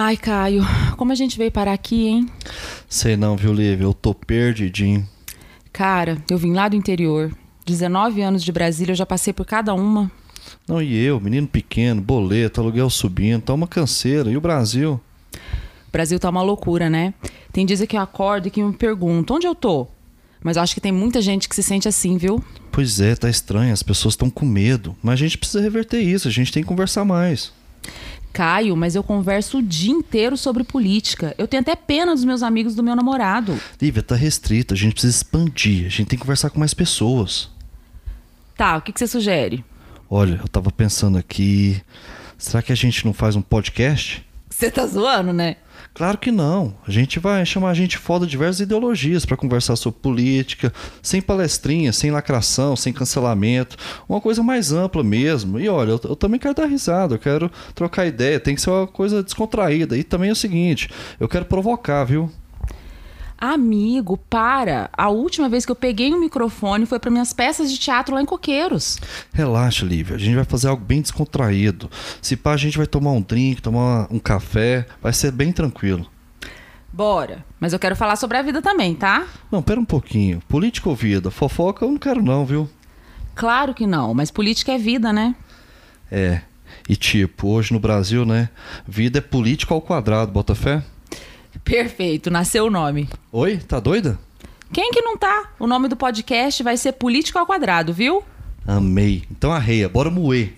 Ai, Caio, como a gente veio parar aqui, hein? Sei não, viu, Lívia? Eu tô perdidinho. Cara, eu vim lá do interior. 19 anos de Brasília, eu já passei por cada uma. Não, e eu, menino pequeno, boleto, aluguel subindo, tá uma canseira. E o Brasil? O Brasil tá uma loucura, né? Tem dias que eu acordo e que me pergunto, onde eu tô? Mas eu acho que tem muita gente que se sente assim, viu? Pois é, tá estranho, as pessoas estão com medo. Mas a gente precisa reverter isso, a gente tem que conversar mais. Caio, mas eu converso o dia inteiro sobre política. Eu tenho até pena dos meus amigos do meu namorado. Lívia, tá restrito, a gente precisa expandir, a gente tem que conversar com mais pessoas. Tá, o que, que você sugere? Olha, eu tava pensando aqui. Será que a gente não faz um podcast? Você tá zoando, né? Claro que não. A gente vai chamar gente foda de diversas ideologias para conversar sobre política, sem palestrinha, sem lacração, sem cancelamento, uma coisa mais ampla mesmo. E olha, eu, eu, também quero dar risada, eu quero trocar ideia, tem que ser uma coisa descontraída. E também é o seguinte, eu quero provocar, viu? Amigo, para! A última vez que eu peguei um microfone foi para minhas peças de teatro lá em Coqueiros. Relaxa, Lívia. A gente vai fazer algo bem descontraído. Se pá, a gente vai tomar um drink, tomar um café. Vai ser bem tranquilo. Bora. Mas eu quero falar sobre a vida também, tá? Não, pera um pouquinho. Política ou vida? Fofoca eu não quero não, viu? Claro que não, mas política é vida, né? É. E tipo, hoje no Brasil, né? Vida é política ao quadrado, bota fé? Perfeito, nasceu o nome. Oi, tá doida? Quem que não tá? O nome do podcast vai ser Político ao Quadrado, viu? Amei. Então arreia, bora moer.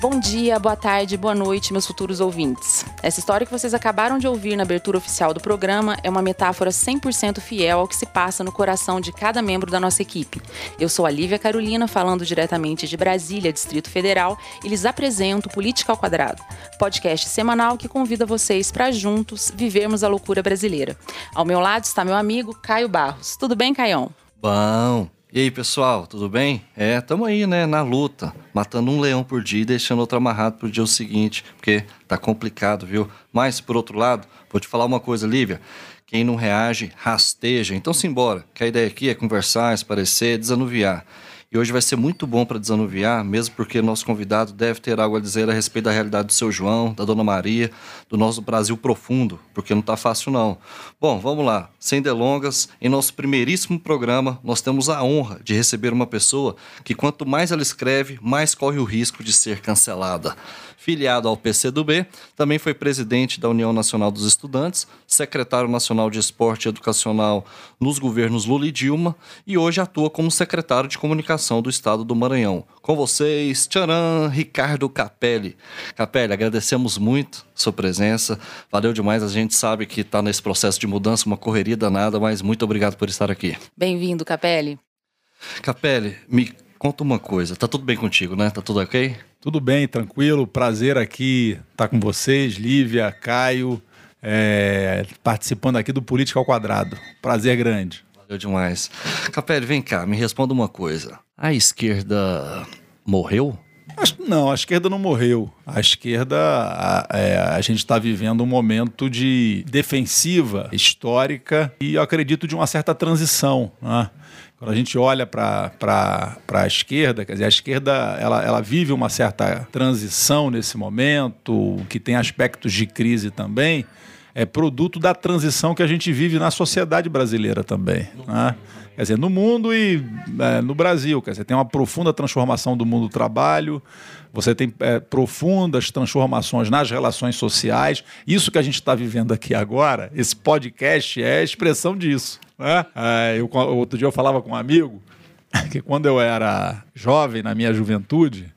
Bom dia, boa tarde, boa noite, meus futuros ouvintes. Essa história que vocês acabaram de ouvir na abertura oficial do programa é uma metáfora 100% fiel ao que se passa no coração de cada membro da nossa equipe. Eu sou a Lívia Carolina, falando diretamente de Brasília, Distrito Federal, e lhes apresento Política ao Quadrado, podcast semanal que convida vocês para juntos vivermos a loucura brasileira. Ao meu lado está meu amigo Caio Barros. Tudo bem, Caião? Bom. E aí, pessoal, tudo bem? É, tamo aí, né, na luta, matando um leão por dia e deixando outro amarrado pro dia seguinte, porque tá complicado, viu? Mas, por outro lado, vou te falar uma coisa, Lívia. Quem não reage, rasteja. Então, simbora, que a ideia aqui é conversar, esparecer, desanuviar. E hoje vai ser muito bom para desanuviar, mesmo porque nosso convidado deve ter algo a dizer a respeito da realidade do seu João, da Dona Maria, do nosso Brasil profundo, porque não está fácil não. Bom, vamos lá. Sem delongas, em nosso primeiríssimo programa, nós temos a honra de receber uma pessoa que quanto mais ela escreve, mais corre o risco de ser cancelada filiado ao PCdoB, também foi presidente da União Nacional dos Estudantes, secretário nacional de Esporte Educacional nos governos Lula e Dilma e hoje atua como secretário de Comunicação do Estado do Maranhão. Com vocês, tcharam, Ricardo Capelli. Capelli, agradecemos muito sua presença. Valeu demais. A gente sabe que está nesse processo de mudança, uma correria danada, mas muito obrigado por estar aqui. Bem-vindo, Capelli. Capelli, me conta uma coisa. Tá tudo bem contigo, né? Tá tudo ok? Tudo bem, tranquilo. Prazer aqui estar com vocês, Lívia, Caio, é, participando aqui do Política ao Quadrado. Prazer grande. Valeu demais. Capelli, vem cá, me responda uma coisa. A esquerda morreu? Não, a esquerda não morreu. A esquerda, a, é, a gente está vivendo um momento de defensiva histórica e eu acredito de uma certa transição. Né? Quando a gente olha para a esquerda, quer dizer, a esquerda ela, ela vive uma certa transição nesse momento, que tem aspectos de crise também, é produto da transição que a gente vive na sociedade brasileira também. Né? Quer dizer, no mundo e é, no Brasil. Quer dizer, tem uma profunda transformação do mundo do trabalho, você tem é, profundas transformações nas relações sociais. Isso que a gente está vivendo aqui agora, esse podcast é a expressão disso. Né? É, eu, outro dia eu falava com um amigo que quando eu era jovem, na minha juventude,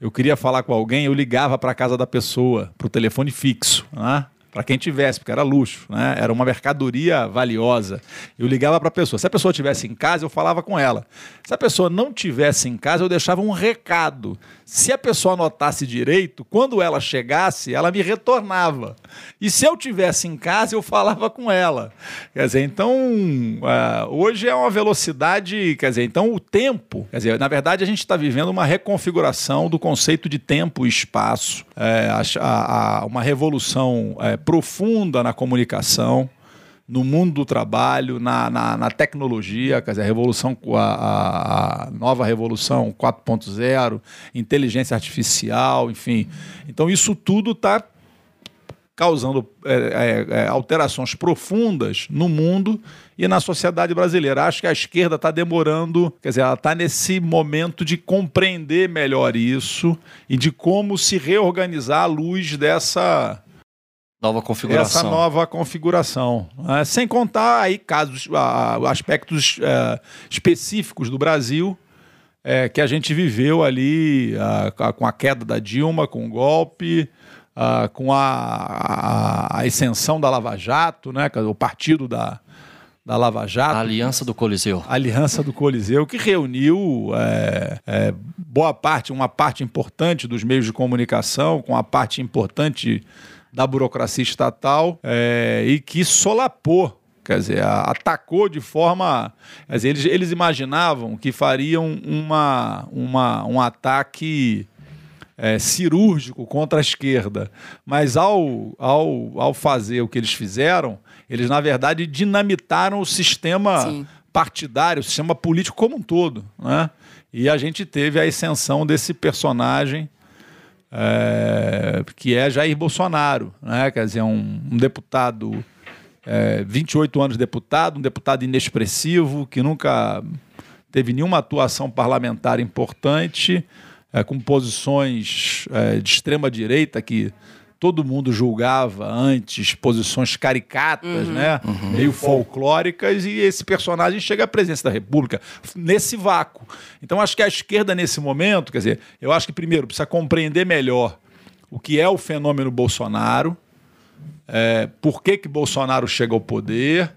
eu queria falar com alguém, eu ligava para a casa da pessoa, para o telefone fixo. Né? para quem tivesse, porque era luxo, né? Era uma mercadoria valiosa. Eu ligava para a pessoa. Se a pessoa tivesse em casa, eu falava com ela. Se a pessoa não tivesse em casa, eu deixava um recado se a pessoa anotasse direito, quando ela chegasse, ela me retornava. E se eu tivesse em casa, eu falava com ela. Quer dizer, então, uh, hoje é uma velocidade, quer dizer, então o tempo, quer dizer, na verdade a gente está vivendo uma reconfiguração do conceito de tempo e espaço, é, a, a, uma revolução é, profunda na comunicação. No mundo do trabalho, na, na, na tecnologia, quer dizer, a revolução, a, a nova revolução 4.0, inteligência artificial, enfim. Então, isso tudo está causando é, é, é, alterações profundas no mundo e na sociedade brasileira. Acho que a esquerda está demorando, quer dizer, ela está nesse momento de compreender melhor isso e de como se reorganizar à luz dessa Nova configuração. Essa nova configuração. Né? sem contar aí casos, aspectos é, específicos do Brasil é, que a gente viveu ali com a queda da Dilma, com o golpe, com a, a, a, ascensão da Lava Jato, né? o partido da, da Lava Jato. A Aliança do Coliseu. A Aliança do Coliseu, que reuniu é, é, boa parte, uma parte importante dos meios de comunicação, com a parte importante da burocracia estatal é, e que solapou quer dizer, atacou de forma. Quer dizer, eles, eles imaginavam que fariam uma, uma, um ataque é, cirúrgico contra a esquerda, mas ao, ao, ao fazer o que eles fizeram, eles, na verdade, dinamitaram o sistema Sim. partidário, o sistema político como um todo. Né? E a gente teve a ascensão desse personagem é, que é Jair Bolsonaro, né? quer dizer, um, um deputado, é, 28 anos deputado, um deputado inexpressivo, que nunca teve nenhuma atuação parlamentar importante, é, com posições é, de extrema direita que todo mundo julgava antes posições caricatas, uhum. né? Uhum. Meio folclóricas, e esse personagem chega à presidência da República nesse vácuo. Então, acho que a esquerda, nesse momento, quer dizer, eu acho que primeiro precisa compreender melhor o que é o fenômeno Bolsonaro, é, por que, que Bolsonaro chega ao poder,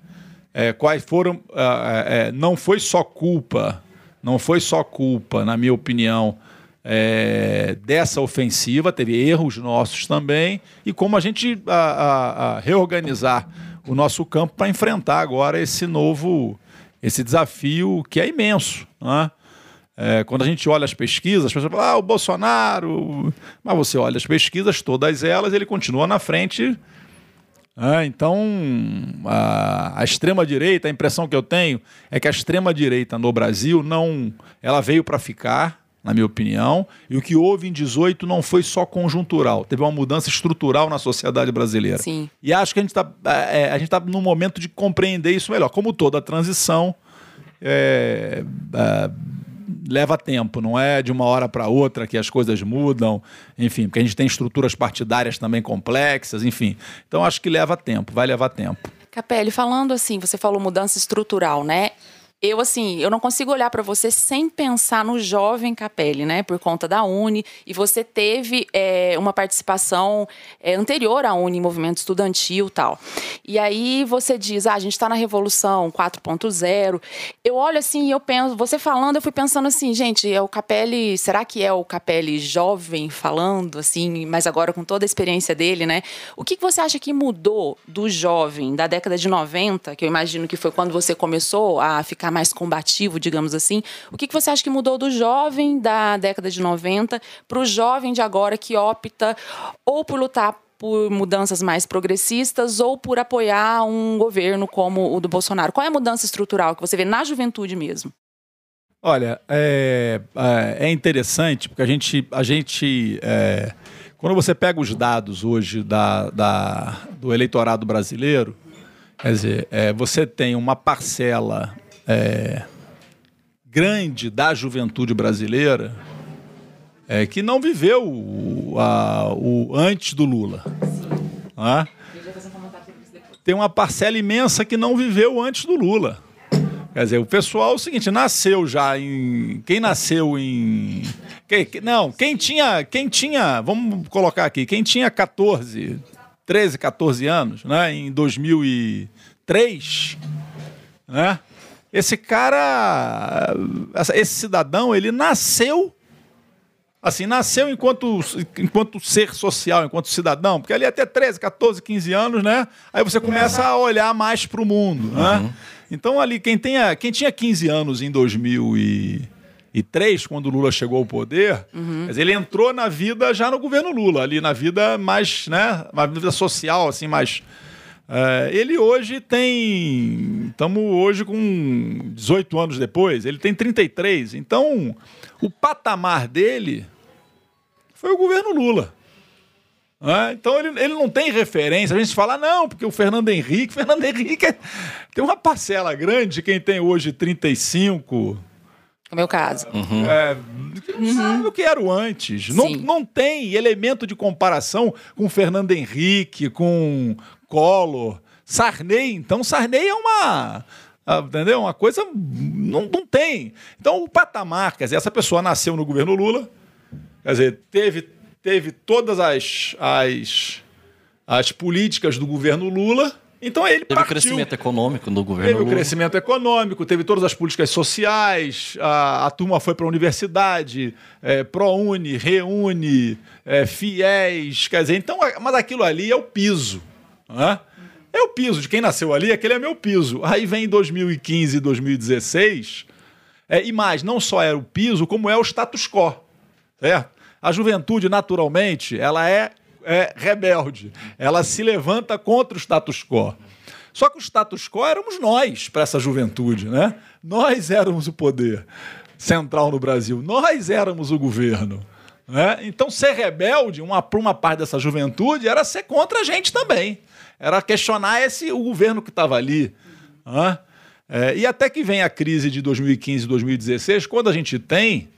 é, quais foram. É, é, não foi só culpa, não foi só culpa, na minha opinião é, dessa ofensiva, teve erros nossos também, e como a gente a, a, a reorganizar o nosso campo para enfrentar agora esse novo, esse desafio que é imenso. Né? É, quando a gente olha as pesquisas, as pessoas falam, ah, o Bolsonaro. Mas você olha as pesquisas, todas elas, ele continua na frente. É, então, a, a extrema-direita, a impressão que eu tenho é que a extrema-direita no Brasil não. Ela veio para ficar na minha opinião. E o que houve em 18 não foi só conjuntural, teve uma mudança estrutural na sociedade brasileira. Sim. E acho que a gente está é, a gente tá num momento de compreender isso melhor. Como toda transição é, é, leva tempo, não é de uma hora para outra que as coisas mudam, enfim, porque a gente tem estruturas partidárias também complexas, enfim. Então acho que leva tempo, vai levar tempo. Capelli, falando assim, você falou mudança estrutural, né? Eu assim, eu não consigo olhar para você sem pensar no jovem Capelli, né? Por conta da Uni. E você teve é, uma participação é, anterior à Uni, movimento estudantil tal. E aí você diz, ah, a gente está na Revolução 4.0. Eu olho assim e eu penso, você falando, eu fui pensando assim, gente, é o Capelli, será que é o Capelli jovem falando, assim, mas agora com toda a experiência dele, né? O que, que você acha que mudou do jovem da década de 90, que eu imagino que foi quando você começou a ficar mais combativo, digamos assim. O que, que você acha que mudou do jovem da década de 90 para o jovem de agora que opta ou por lutar por mudanças mais progressistas ou por apoiar um governo como o do Bolsonaro? Qual é a mudança estrutural que você vê na juventude mesmo? Olha, é, é, é interessante porque a gente, a gente é, quando você pega os dados hoje da, da, do eleitorado brasileiro, quer dizer, é, você tem uma parcela é, grande da juventude brasileira é, que não viveu o, a, o antes do Lula. Né? Tem uma parcela imensa que não viveu antes do Lula. Quer dizer, o pessoal é o seguinte, nasceu já em. Quem nasceu em. Quem, não, quem tinha. Quem tinha. Vamos colocar aqui, quem tinha 14, 13, 14 anos, né? Em 2003, né? Esse cara, esse cidadão, ele nasceu assim, nasceu enquanto, enquanto ser social, enquanto cidadão, porque ali até 13, 14, 15 anos, né? Aí você começa a olhar mais para o mundo, né? Uhum. Então ali, quem, tenha, quem tinha 15 anos em 2003, quando o Lula chegou ao poder, uhum. ele entrou na vida já no governo Lula, ali na vida mais, né? Uma vida social, assim, mais É, ele hoje tem. Estamos hoje com 18 anos depois, ele tem 33. Então, o patamar dele foi o governo Lula. É, então ele, ele não tem referência. A gente fala, não, porque o Fernando Henrique, Fernando Henrique é, tem uma parcela grande, quem tem hoje 35. É o meu caso. Uhum. É, uhum. Sabe o que era o antes. Não, não tem elemento de comparação com Fernando Henrique, com Collor. Sarney, então Sarney é uma. Entendeu? Uma coisa. Não, não tem. Então, o patamar, quer dizer, essa pessoa nasceu no governo Lula, quer dizer, teve teve todas as, as, as políticas do governo Lula. Então ele teve partiu. crescimento econômico no governo Teve o crescimento econômico, teve todas as políticas sociais, a, a turma foi para a universidade, é, ProUni, Reúne, é, FIES, quer dizer, então, mas aquilo ali é o piso. Né? É o piso, de quem nasceu ali, aquele é meu piso. Aí vem 2015 e 2016, é, e mais, não só era o piso, como é o status quo. A juventude, naturalmente, ela é, é rebelde. Ela se levanta contra o status quo. Só que o status quo éramos nós para essa juventude, né? Nós éramos o poder central no Brasil, nós éramos o governo. Né? Então, ser rebelde, uma, para uma parte dessa juventude, era ser contra a gente também. Era questionar esse, o governo que estava ali. Né? É, e até que vem a crise de 2015 e 2016, quando a gente tem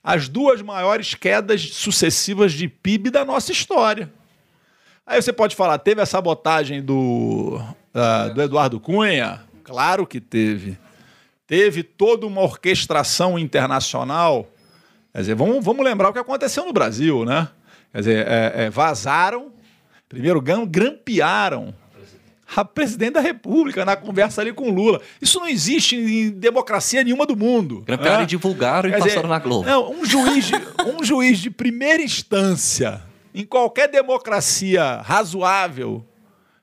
as duas maiores quedas sucessivas de PIB da nossa história. Aí você pode falar, teve a sabotagem do, uh, do Eduardo Cunha? Claro que teve. Teve toda uma orquestração internacional. Quer dizer, vamos, vamos lembrar o que aconteceu no Brasil, né? Quer dizer, é, é, vazaram, primeiro grampearam a presidente da República na conversa ali com Lula. Isso não existe em democracia nenhuma do mundo. Grampearam e divulgaram Quer e passaram dizer, na Globo. Não, um juiz, de, um juiz de primeira instância em qualquer democracia razoável,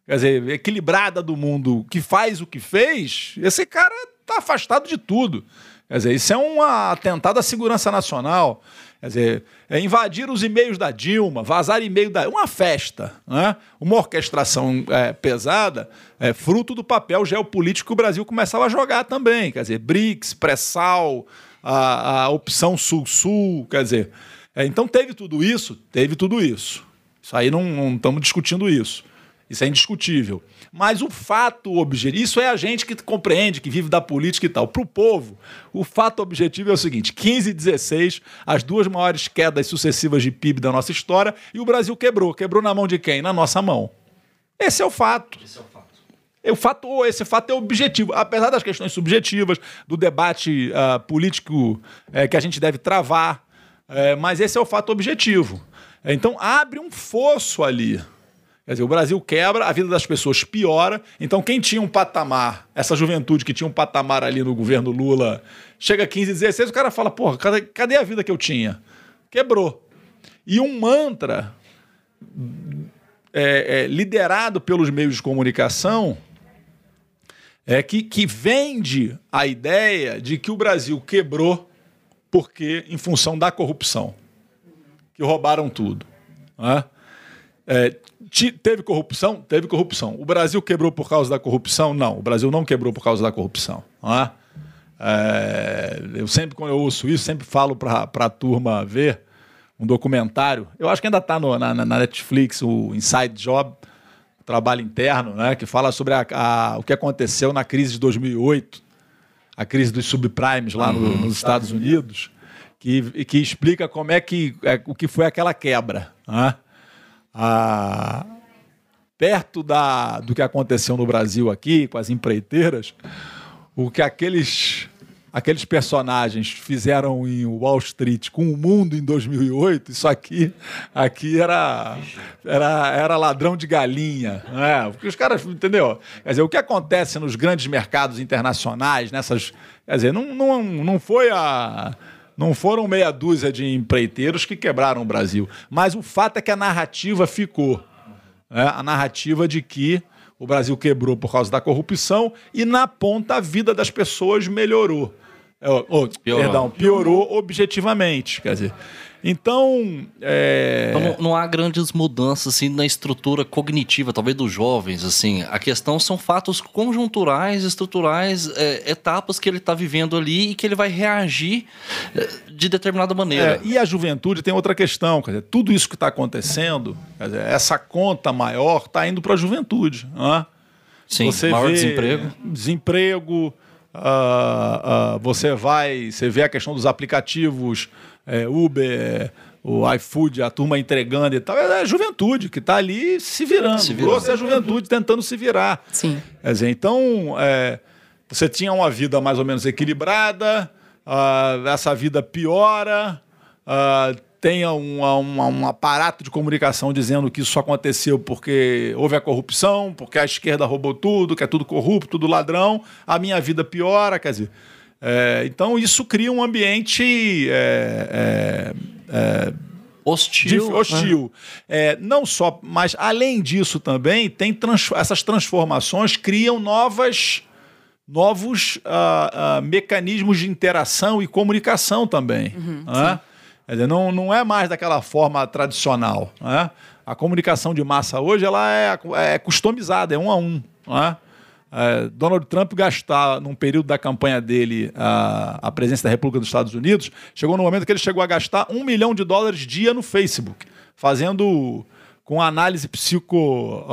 quer dizer, equilibrada do mundo, que faz o que fez, esse cara está afastado de tudo. Quer dizer, isso é um atentado à segurança nacional. Quer dizer, é invadir os e-mails da Dilma, vazar e-mail da. Uma festa, né? uma orquestração é, pesada, é, fruto do papel geopolítico que o Brasil começava a jogar também. Quer dizer, BRICS, pré-sal, a, a opção Sul-Sul, quer dizer. É, então teve tudo isso? Teve tudo isso. Isso aí não, estamos discutindo isso. Isso é indiscutível. Mas o fato objetivo, isso é a gente que compreende, que vive da política e tal. Para o povo, o fato objetivo é o seguinte: 15 e 16, as duas maiores quedas sucessivas de PIB da nossa história, e o Brasil quebrou. Quebrou na mão de quem? Na nossa mão. Esse é o fato. Esse é o fato. É o fato, esse fato é objetivo. Apesar das questões subjetivas, do debate uh, político uh, que a gente deve travar, uh, mas esse é o fato objetivo. Então abre um fosso ali Quer dizer, o Brasil quebra, a vida das pessoas piora. Então, quem tinha um patamar, essa juventude que tinha um patamar ali no governo Lula, chega a 15, 16, o cara fala: porra, cadê, cadê a vida que eu tinha? Quebrou. E um mantra é, é, liderado pelos meios de comunicação é que, que vende a ideia de que o Brasil quebrou porque em função da corrupção, que roubaram tudo. Né? É, teve corrupção? Teve corrupção. O Brasil quebrou por causa da corrupção? Não, o Brasil não quebrou por causa da corrupção. É? É, eu sempre, quando eu ouço isso, sempre falo para a turma ver um documentário. Eu acho que ainda está na, na, Netflix, o Inside Job, trabalho interno, né, que fala sobre a, a, o que aconteceu na crise de 2008, a crise dos subprimes lá no, uhum. nos Estados Unidos, que, que explica como é que é, o que foi aquela quebra. Né? A, perto da, do que aconteceu no Brasil aqui, com as empreiteiras, o que aqueles, aqueles personagens fizeram em Wall Street com o mundo em 2008, isso aqui, aqui era, era, era ladrão de galinha. Né? Porque os caras, entendeu? Quer dizer, o que acontece nos grandes mercados internacionais, nessas. Quer dizer, não, não, não foi a não foram meia dúzia de empreiteiros que quebraram o Brasil. Mas o fato é que a narrativa ficou. Né? A narrativa de que o Brasil quebrou por causa da corrupção e na ponta a vida das pessoas melhorou. Oh, piorou. Perdão, piorou objetivamente. Quer dizer, Então, é... então não, há grandes mudanças assim na estrutura cognitiva, talvez dos jovens. Assim, a questão são fatos conjunturais, estruturais, é, etapas que ele está vivendo ali e que ele vai reagir é, de determinada maneira. É, e a juventude tem outra questão, quer dizer, tudo isso que está acontecendo, dizer, essa conta maior está indo para a juventude. Né? Sim, Você maior desemprego. Desemprego. Uh, uh, você vai, você vê a questão dos aplicativos é, Uber, o iFood, a turma entregando e tal, é a juventude que está ali se virando. Se virando. é a juventude tentando se virar. Sim. Quer dizer, então, é, você tinha uma vida mais ou menos equilibrada, uh, essa vida piora, uh, tem um, um, um, aparato de comunicação dizendo que isso aconteceu porque houve a corrupção, porque a esquerda roubou tudo, que é tudo corrupto, tudo ladrão, a minha vida piora, quer dizer. É, então isso cria um ambiente é, é, é hostil. De, hostil. Né? não só, mas além disso também tem trans, essas transformações criam novas novos uh, uh, mecanismos de interação e comunicação também. Uhum, né? dizer, não, não é mais daquela forma tradicional. Né? A comunicação de massa hoje ela é, é customizada, é um a um. Né? É, Donald Trump gastar, num período da campanha dele, a, a presença da República dos Estados Unidos, chegou no momento que ele chegou a gastar um milhão de dólares dia no Facebook, fazendo com análise psico,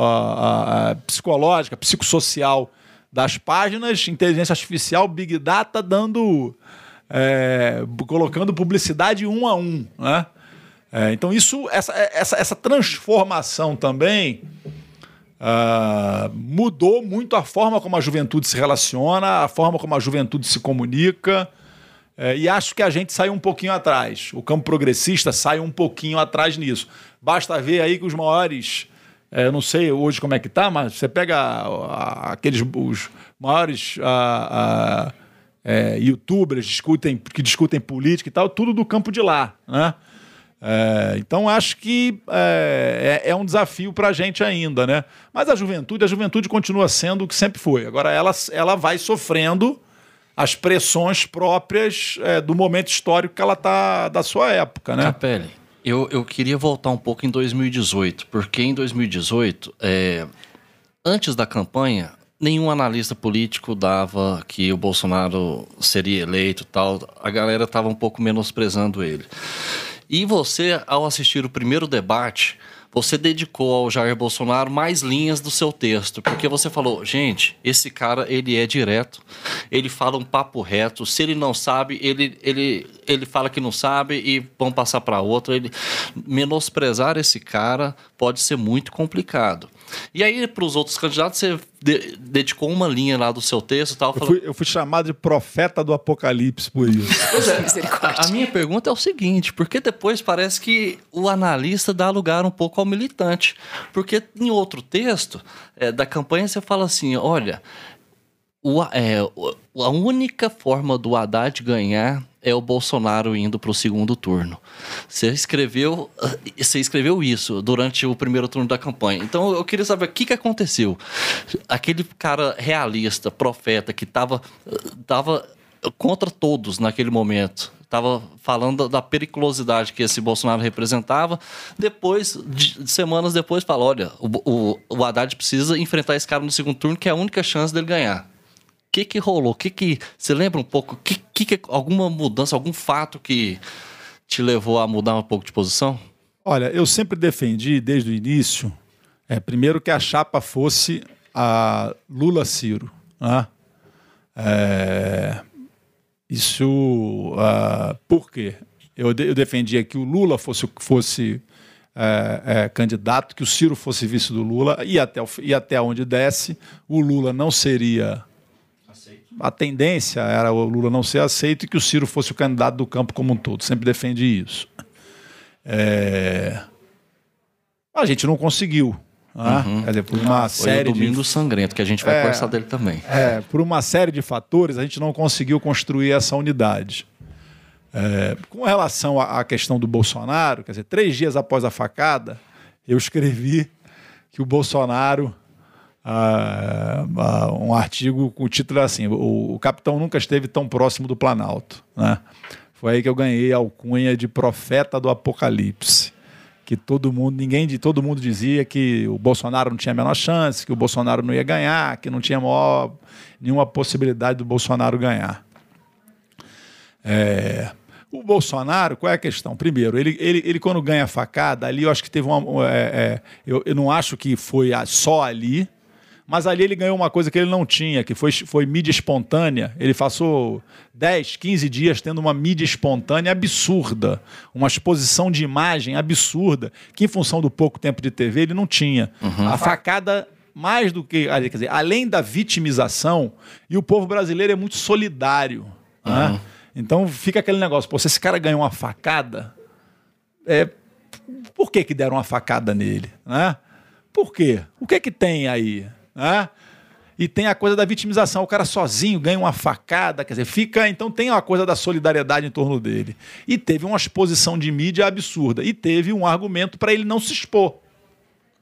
psicológica, psicossocial das páginas, inteligência artificial, big data, dando. É, colocando publicidade um a um. Né? É, então, isso, essa, essa, essa transformação também Uh, mudou muito a forma como a juventude se relaciona, a forma como a juventude se comunica. Uh, e acho que a gente saiu um pouquinho atrás. O campo progressista sai um pouquinho atrás nisso. Basta ver aí que os maiores. Uh, eu não sei hoje como é que tá, mas você pega aqueles os maiores é, youtubers discutem, que discutem política e tal, tudo do campo de lá. Né? É, então acho que é, é, é um desafio para a gente ainda, né? Mas a juventude, a juventude continua sendo o que sempre foi. Agora ela, ela vai sofrendo as pressões próprias é, do momento histórico que ela tá da sua época, né? Capelli, eu, eu queria voltar um pouco em 2018, porque em 2018, é, antes da campanha, nenhum analista político dava que o Bolsonaro seria eleito, tal. A galera estava um pouco menosprezando ele. E você, ao assistir o primeiro debate, você dedicou ao Jair Bolsonaro mais linhas do seu texto, porque você falou, gente, esse cara ele é direto, ele fala um papo reto, se ele não sabe, ele, ele, ele fala que não sabe e vão passar para outro. Ele menosprezar esse cara pode ser muito complicado. E aí, para os outros candidatos, você de dedicou uma linha lá do seu texto e tal. Eu, fui, eu fui chamado de profeta do apocalipse por isso. É, a, a, minha pergunta é o seguinte: porque depois parece que o analista dá lugar um pouco ao militante? Porque em outro texto é, da campanha você fala assim: olha, o, é, a única forma do Haddad ganhar é o Bolsonaro indo para o segundo turno. Você escreveu, você escreveu isso durante o primeiro turno da campanha. Então eu queria saber o que, que aconteceu. Aquele cara realista, profeta, que estava tava contra todos naquele momento. Estava falando da periculosidade que esse Bolsonaro representava. Depois, de, semanas depois, fala: olha, o, o, o Haddad precisa enfrentar esse cara no segundo turno, que é a única chance dele ganhar que que rolou? Que que você lembra um pouco? Que, que alguma mudança, algum fato que te levou a mudar um pouco de posição? Olha, eu sempre defendi desde o início, é, primeiro que a chapa fosse a Lula Ciro, né? É, isso, uh, por quê? Eu, eu defendia que o Lula fosse, fosse é, é, candidato, que o Ciro fosse vice do Lula, e até, e até onde desce, o Lula não seria a tendência era o Lula não ser aceito e que o Ciro fosse o candidato do campo como um todo. Sempre defende isso. É... A gente não conseguiu. Né? Uhum. Quer dizer, por uma Foi série o domingo de... sangrento, que a gente vai é, conversar dele também. É, por uma série de fatores, a gente não conseguiu construir essa unidade. É, com relação à questão do Bolsonaro, quer dizer, três dias após a facada, eu escrevi que o Bolsonaro uh, uh, um artigo com o título assim: o, o, capitão nunca esteve tão próximo do Planalto. Né? Foi aí que eu ganhei a alcunha de profeta do apocalipse. Que todo mundo, ninguém de todo mundo dizia que o Bolsonaro não tinha a menor chance, que o Bolsonaro não ia ganhar, que não tinha maior, nenhuma possibilidade do Bolsonaro ganhar. É, o Bolsonaro, qual é a questão? Primeiro, ele, ele, ele quando ganha facada, ali eu acho que teve uma. É, é, eu, eu não acho que foi só ali, mas ali ele ganhou uma coisa que ele não tinha, que foi, foi mídia espontânea. Ele passou 10, 15 dias tendo uma mídia espontânea absurda, uma exposição de imagem absurda, que em função do pouco tempo de TV ele não tinha. Uhum. A facada mais do que, quer dizer, além da vitimização, e o povo brasileiro é muito solidário. Uhum. Né? Então fica aquele negócio, pô, se esse cara ganhou uma facada, é, por que que deram uma facada nele? Né? Por quê? O que que tem aí? Né? E tem a coisa da vitimização. O cara sozinho ganha uma facada, quer dizer, fica. Então tem uma coisa da solidariedade em torno dele. E teve uma exposição de mídia absurda. E teve um argumento para ele não se expor.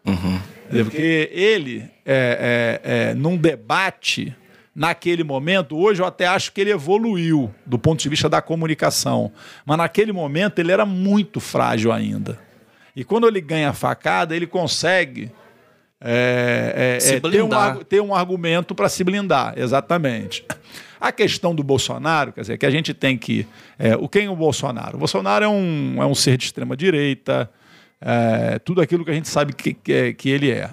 Uhum. Porque ele, é, é, é, num debate, naquele momento, hoje eu até acho que ele evoluiu do ponto de vista da comunicação. Mas naquele momento ele era muito frágil ainda. E quando ele ganha a facada, ele consegue é, é, é ter, um, ter um argumento para se blindar, exatamente. A questão do Bolsonaro, quer dizer, que a gente tem que. É, o quem é o Bolsonaro? O Bolsonaro é um, é um ser de extrema direita, é, tudo aquilo que a gente sabe que, que, que ele é.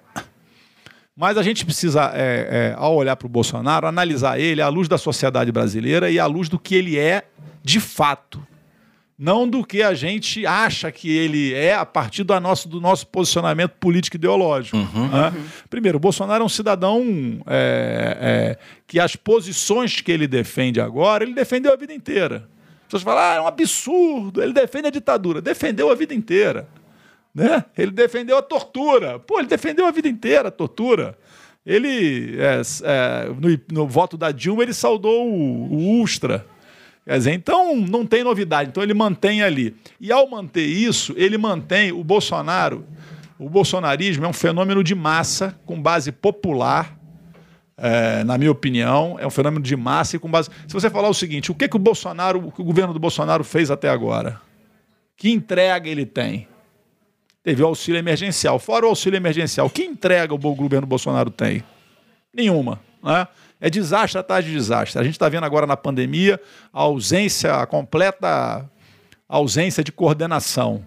Mas a gente precisa, é, é, ao olhar para o Bolsonaro, analisar ele à luz da sociedade brasileira e à luz do que ele é de fato não do que a gente acha que ele é a partir do nosso, do nosso posicionamento político ideológico. Uhum. Né? Uhum. Primeiro, o Bolsonaro é um cidadão é, é, que as posições que ele defende agora, ele defendeu a vida inteira. As pessoas falam, ah, é um absurdo, ele defende a ditadura. Defendeu a vida inteira. Né? Ele defendeu a tortura. Pô, ele defendeu a vida inteira a tortura. Ele, é, é no, no, voto da Dilma, ele saudou o, o Ustra. Quer dizer, então não tem novidade. Então ele mantém ali. E ao manter isso, ele mantém o Bolsonaro. O bolsonarismo é um fenômeno de massa com base popular, é, na minha opinião, é um fenômeno de massa e com base. Se você falar o seguinte, o que, que o Bolsonaro, o que o governo do Bolsonaro fez até agora? Que entrega ele tem? Teve o auxílio emergencial. Fora o auxílio emergencial, que entrega o governo Bolsonaro tem? Nenhuma. Né? É desastre atrás de desastre. A gente está vendo agora na pandemia a ausência, a completa ausência de coordenação.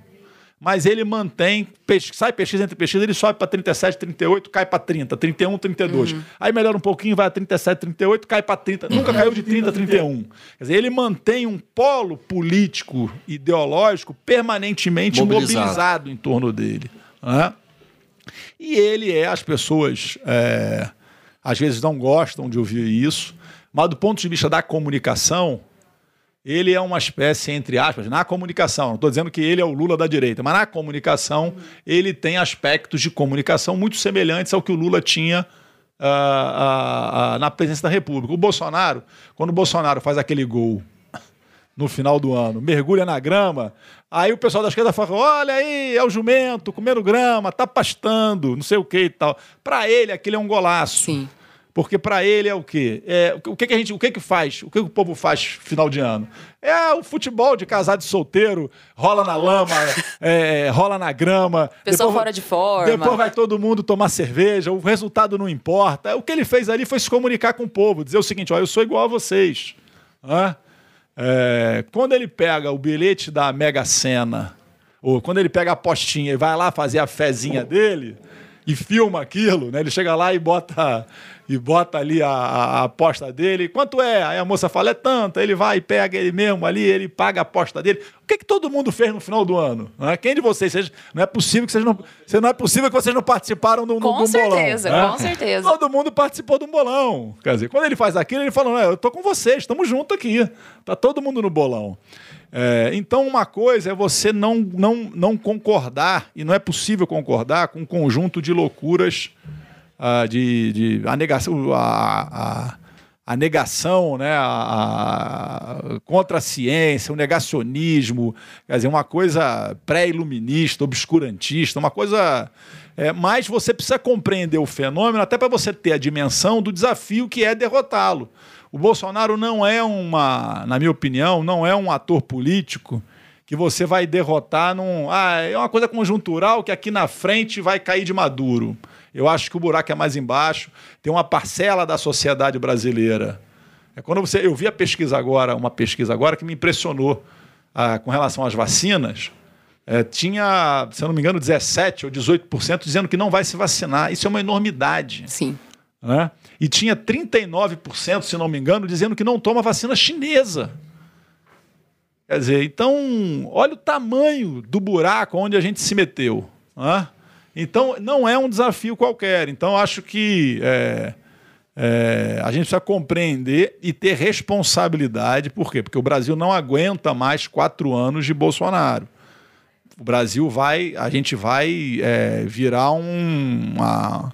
Mas ele mantém, sai pesquisa entre pesquisa, ele sobe para 37, 38, cai para 30, 31, 32. Uhum. Aí melhora um pouquinho, vai a 37, 38, cai para 30. Uhum. Nunca caiu de 30 a 31. Quer dizer, ele mantém um polo político, ideológico, permanentemente mobilizado, mobilizado em torno dele. Né? E ele é, as pessoas. É, às vezes não gostam de ouvir isso, mas do ponto de vista da comunicação, ele é uma espécie, entre aspas, na comunicação, não estou dizendo que ele é o Lula da direita, mas na comunicação ele tem aspectos de comunicação muito semelhantes ao que o Lula tinha uh, uh, uh, na presidência da República. O Bolsonaro, quando o Bolsonaro faz aquele gol no final do ano, mergulha na grama, aí o pessoal da esquerda fala: olha aí, é o jumento comendo grama, tá pastando, não sei o que e tal. Para ele, aquele é um golaço. Sim. Porque para ele é o quê? É, o que, que a gente, o que que faz? O que, que o povo faz final de ano? É o futebol de casado solteiro, rola na lama, é, rola na grama. Pessoal fora de forma. Depois vai todo mundo tomar cerveja, o resultado não importa. O que ele fez ali foi se comunicar com o povo, dizer o seguinte: ó, eu sou igual a vocês. É, quando ele pega o bilhete da Mega Sena, ou quando ele pega a postinha e vai lá fazer a fezinha dele e filma aquilo, né? Ele chega lá e bota e bota ali a, a, aposta dele. Quanto é? Aí a moça fala, é tanto. Ele vai e pega ele mesmo ali, ele paga a aposta dele. O que, que todo mundo fez no final do ano? Não é? Quem de vocês? Vocês, não é possível que vocês não. Não é possível que vocês não participaram do, com do certeza, bolão. Com né? certeza, Todo mundo participou do bolão. Quer dizer, quando ele faz aquilo, ele fala, não, eu tô com vocês, estamos juntos aqui. Tá todo mundo no bolão. É, então, uma coisa é você não, não, não concordar, e não é possível concordar com um conjunto de loucuras uh, de, de a negação, a, a, a negação né, a, a, contra a ciência, o negacionismo, quer dizer, uma coisa pré-iluminista, obscurantista, uma coisa. É, mas você precisa compreender o fenômeno até para você ter a dimensão do desafio que é derrotá-lo. O Bolsonaro não é uma, na minha opinião, não é um ator político que você vai derrotar num. Ah, é uma coisa conjuntural que aqui na frente vai cair de maduro. Eu acho que o buraco é mais embaixo. Tem uma parcela da sociedade brasileira. É quando você. Eu vi a pesquisa agora, uma pesquisa agora que me impressionou ah, com relação às vacinas. É, tinha, se eu não me engano, 17 ou 18% dizendo que não vai se vacinar. Isso é uma enormidade. Sim. Né? E tinha 39%, se não me engano, dizendo que não toma vacina chinesa. Quer dizer, então, olha o tamanho do buraco onde a gente se meteu. Né? Então, não é um desafio qualquer. Então, acho que é, é, a gente precisa compreender e ter responsabilidade. Por quê? Porque o Brasil não aguenta mais quatro anos de Bolsonaro. O Brasil vai, a gente vai é, virar um, uma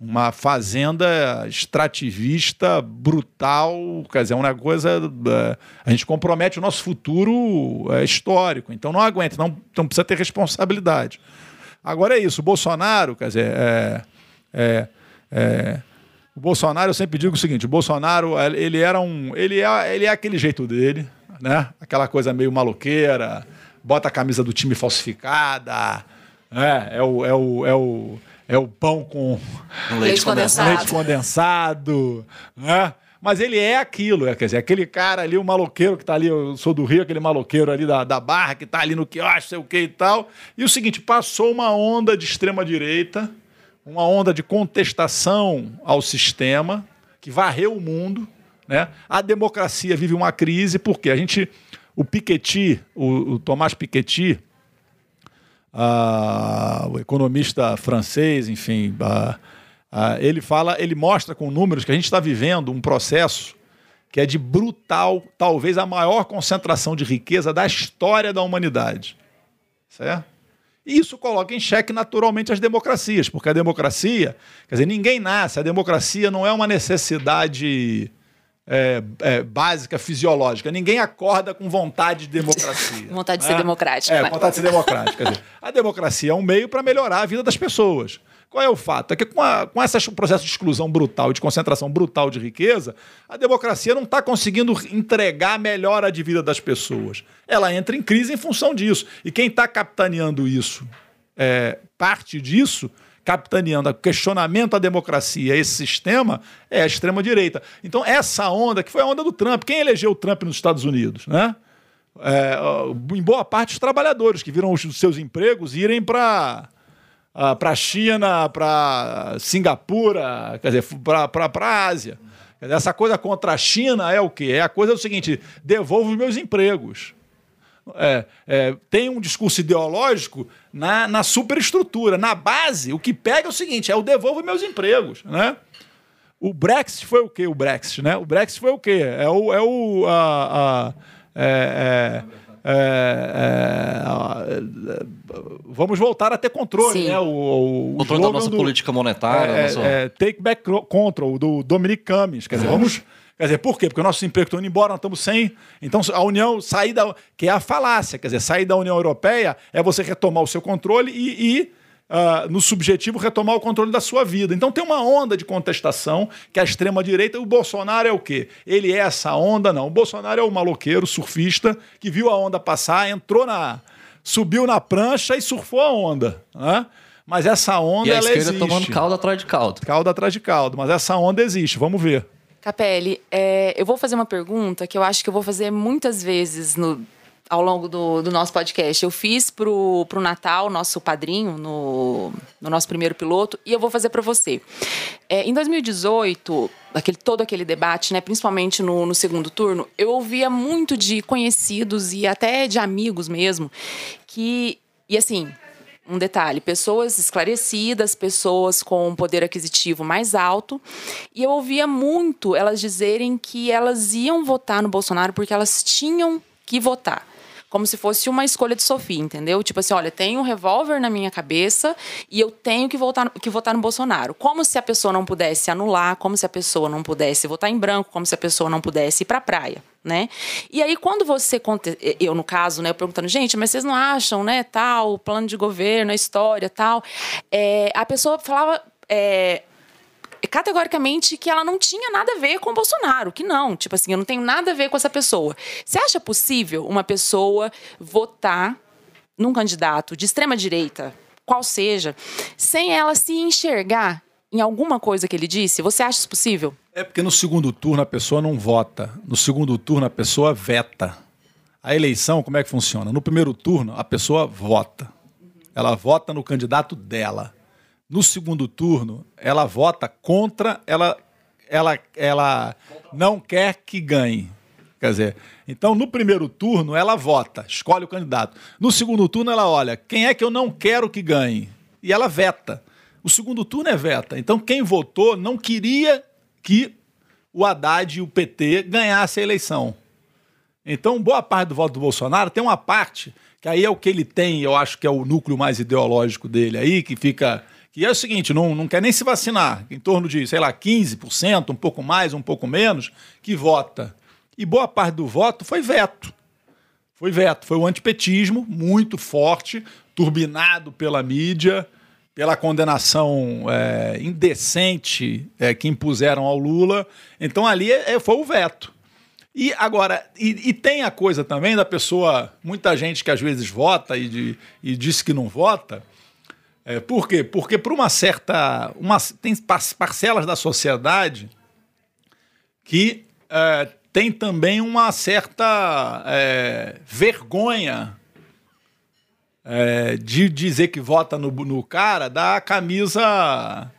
uma fazenda extrativista brutal, quer dizer, é uma coisa. É, a gente compromete o nosso futuro é, histórico, então não aguenta, não, então precisa ter responsabilidade. Agora é isso, o Bolsonaro, quer dizer, é, é, é, o Bolsonaro, eu sempre digo o seguinte: o Bolsonaro, ele era um. Ele é, ele é aquele jeito dele, né? Aquela coisa meio maloqueira, bota a camisa do time falsificada, é, é o. É o, é o é o pão com leite condensado, leite condensado né? Mas ele é aquilo, é, quer dizer, aquele cara ali, o maloqueiro que está ali, eu sou do Rio, aquele maloqueiro ali da, da barra que está ali no quiosque, sei o que e tal. E o seguinte, passou uma onda de extrema-direita, uma onda de contestação ao sistema, que varreu o mundo. Né? A democracia vive uma crise, porque a gente. O Piketty, o, o Tomás Piketty, uh, o economista francês, enfim, uh, uh, ele fala, ele mostra com números que a gente está vivendo um processo que é de brutal, talvez a maior concentração de riqueza da história da humanidade. Certo? E isso coloca em xeque naturalmente as democracias, porque a democracia, quer dizer, ninguém nasce, a democracia não é uma necessidade é, é, básica, fisiológica. Ninguém acorda com vontade de democracia. vontade de ser né? democrática. É, vontade de ser democrática. Dizer, a democracia é um meio para melhorar a vida das pessoas. Qual é o fato? É que com, a, com esse processo de exclusão brutal, de concentração brutal de riqueza, a democracia não está conseguindo entregar a melhora de vida das pessoas. Ela entra em crise em função disso. E quem está capitaneando isso, é, parte disso, capitaneando o questionamento à democracia, esse sistema, é a extrema-direita. Então, essa onda, que foi a onda do Trump, quem elegeu o Trump nos Estados Unidos? Né? É, em boa parte, os trabalhadores que viram os seus empregos irem para para a China, para Singapura, quer dizer, para a Ásia. Essa coisa contra a China é o quê? É a coisa do seguinte: devolvo os meus empregos é, é, tem um discurso ideológico na, na superestrutura. Na base, o que pega é o seguinte: é o devolvo meus empregos. Né? O Brexit foi o quê? O Brexit, né? O Brexit foi o quê? É o. É o a, a, é, é, é, é vamos voltar a ter controle, Sim. né? O, o controle da nossa do, política monetária. É, nossa... é, take back control, do Dominic Cummings. Quer dizer, vamos Quer dizer, por quê? Porque nossos empregos estão indo embora, nós estamos sem. Então, a União, sair da. que é a falácia, quer dizer, sair da União Europeia é você retomar o seu controle e, e uh, no subjetivo, retomar o controle da sua vida. Então, tem uma onda de contestação que a extrema-direita. O Bolsonaro é o quê? Ele é essa onda? Não. O Bolsonaro é o maloqueiro, surfista, que viu a onda passar, entrou na. subiu na prancha e surfou a onda. Né? Mas essa onda, e a ela esquerda existe. tomando caldo atrás de caldo. Caldo atrás de caldo. Mas essa onda existe, vamos ver. Capelli, é, eu vou fazer uma pergunta que eu acho que eu vou fazer muitas vezes no, ao longo do, do, nosso podcast. Eu fiz pro, pro Natal, nosso padrinho, no, no nosso primeiro piloto, e eu vou fazer para você. É, em 2018, aquele, todo aquele debate, né, principalmente no, no segundo turno, eu ouvia muito de conhecidos e até de amigos mesmo, que. E assim, um detalhe: pessoas esclarecidas, pessoas com um poder aquisitivo mais alto. E eu ouvia muito elas dizerem que elas iam votar no Bolsonaro porque elas tinham que votar como se fosse uma escolha de Sofia, entendeu? Tipo assim, olha, tem um revólver na minha cabeça e eu tenho que votar, que votar no Bolsonaro. Como se a pessoa não pudesse anular, como se a pessoa não pudesse votar em branco, como se a pessoa não pudesse ir para a praia, né? E aí quando você eu no caso, né, eu perguntando, gente, mas vocês não acham, né, tal, plano de governo, a história, tal, é, a pessoa falava é, categoricamente que ela não tinha nada a ver com o Bolsonaro, que não, tipo assim, eu não tenho nada a ver com essa pessoa. Você acha possível uma pessoa votar num candidato de extrema direita, qual seja, sem ela se enxergar em alguma coisa que ele disse? Você acha isso possível? É porque no segundo turno a pessoa não vota, no segundo turno a pessoa veta. A eleição, como é que funciona? No primeiro turno, a pessoa vota. Ela vota no candidato dela. No segundo turno, ela vota contra, ela, ela, ela não quer que ganhe. Quer dizer, então no primeiro turno ela vota, escolhe o candidato. No segundo turno ela olha, quem é que eu não quero que ganhe? E ela veta. O segundo turno é veta. Então quem votou não queria que o Haddad e o PT ganhassem a eleição. Então, boa parte do voto do Bolsonaro tem uma parte que aí é o que ele tem, eu acho que é o núcleo mais ideológico dele aí, que fica que é o seguinte, não, não quer nem se vacinar, em torno de, sei lá, 15%, um pouco mais, um pouco menos, que vota. E boa parte do voto foi veto. Foi veto, foi o antipetismo muito forte, turbinado pela mídia, pela condenação é, indecente é, que impuseram ao Lula. Então ali é, foi o veto. E agora, e, e, tem a coisa também da pessoa, muita gente que às vezes vota e, de, e diz que não vota, é, por quê? Porque por uma certa. Uma, tem parcelas da sociedade que é, tem também uma certa é, vergonha é, de dizer que vota no, no cara da camisa.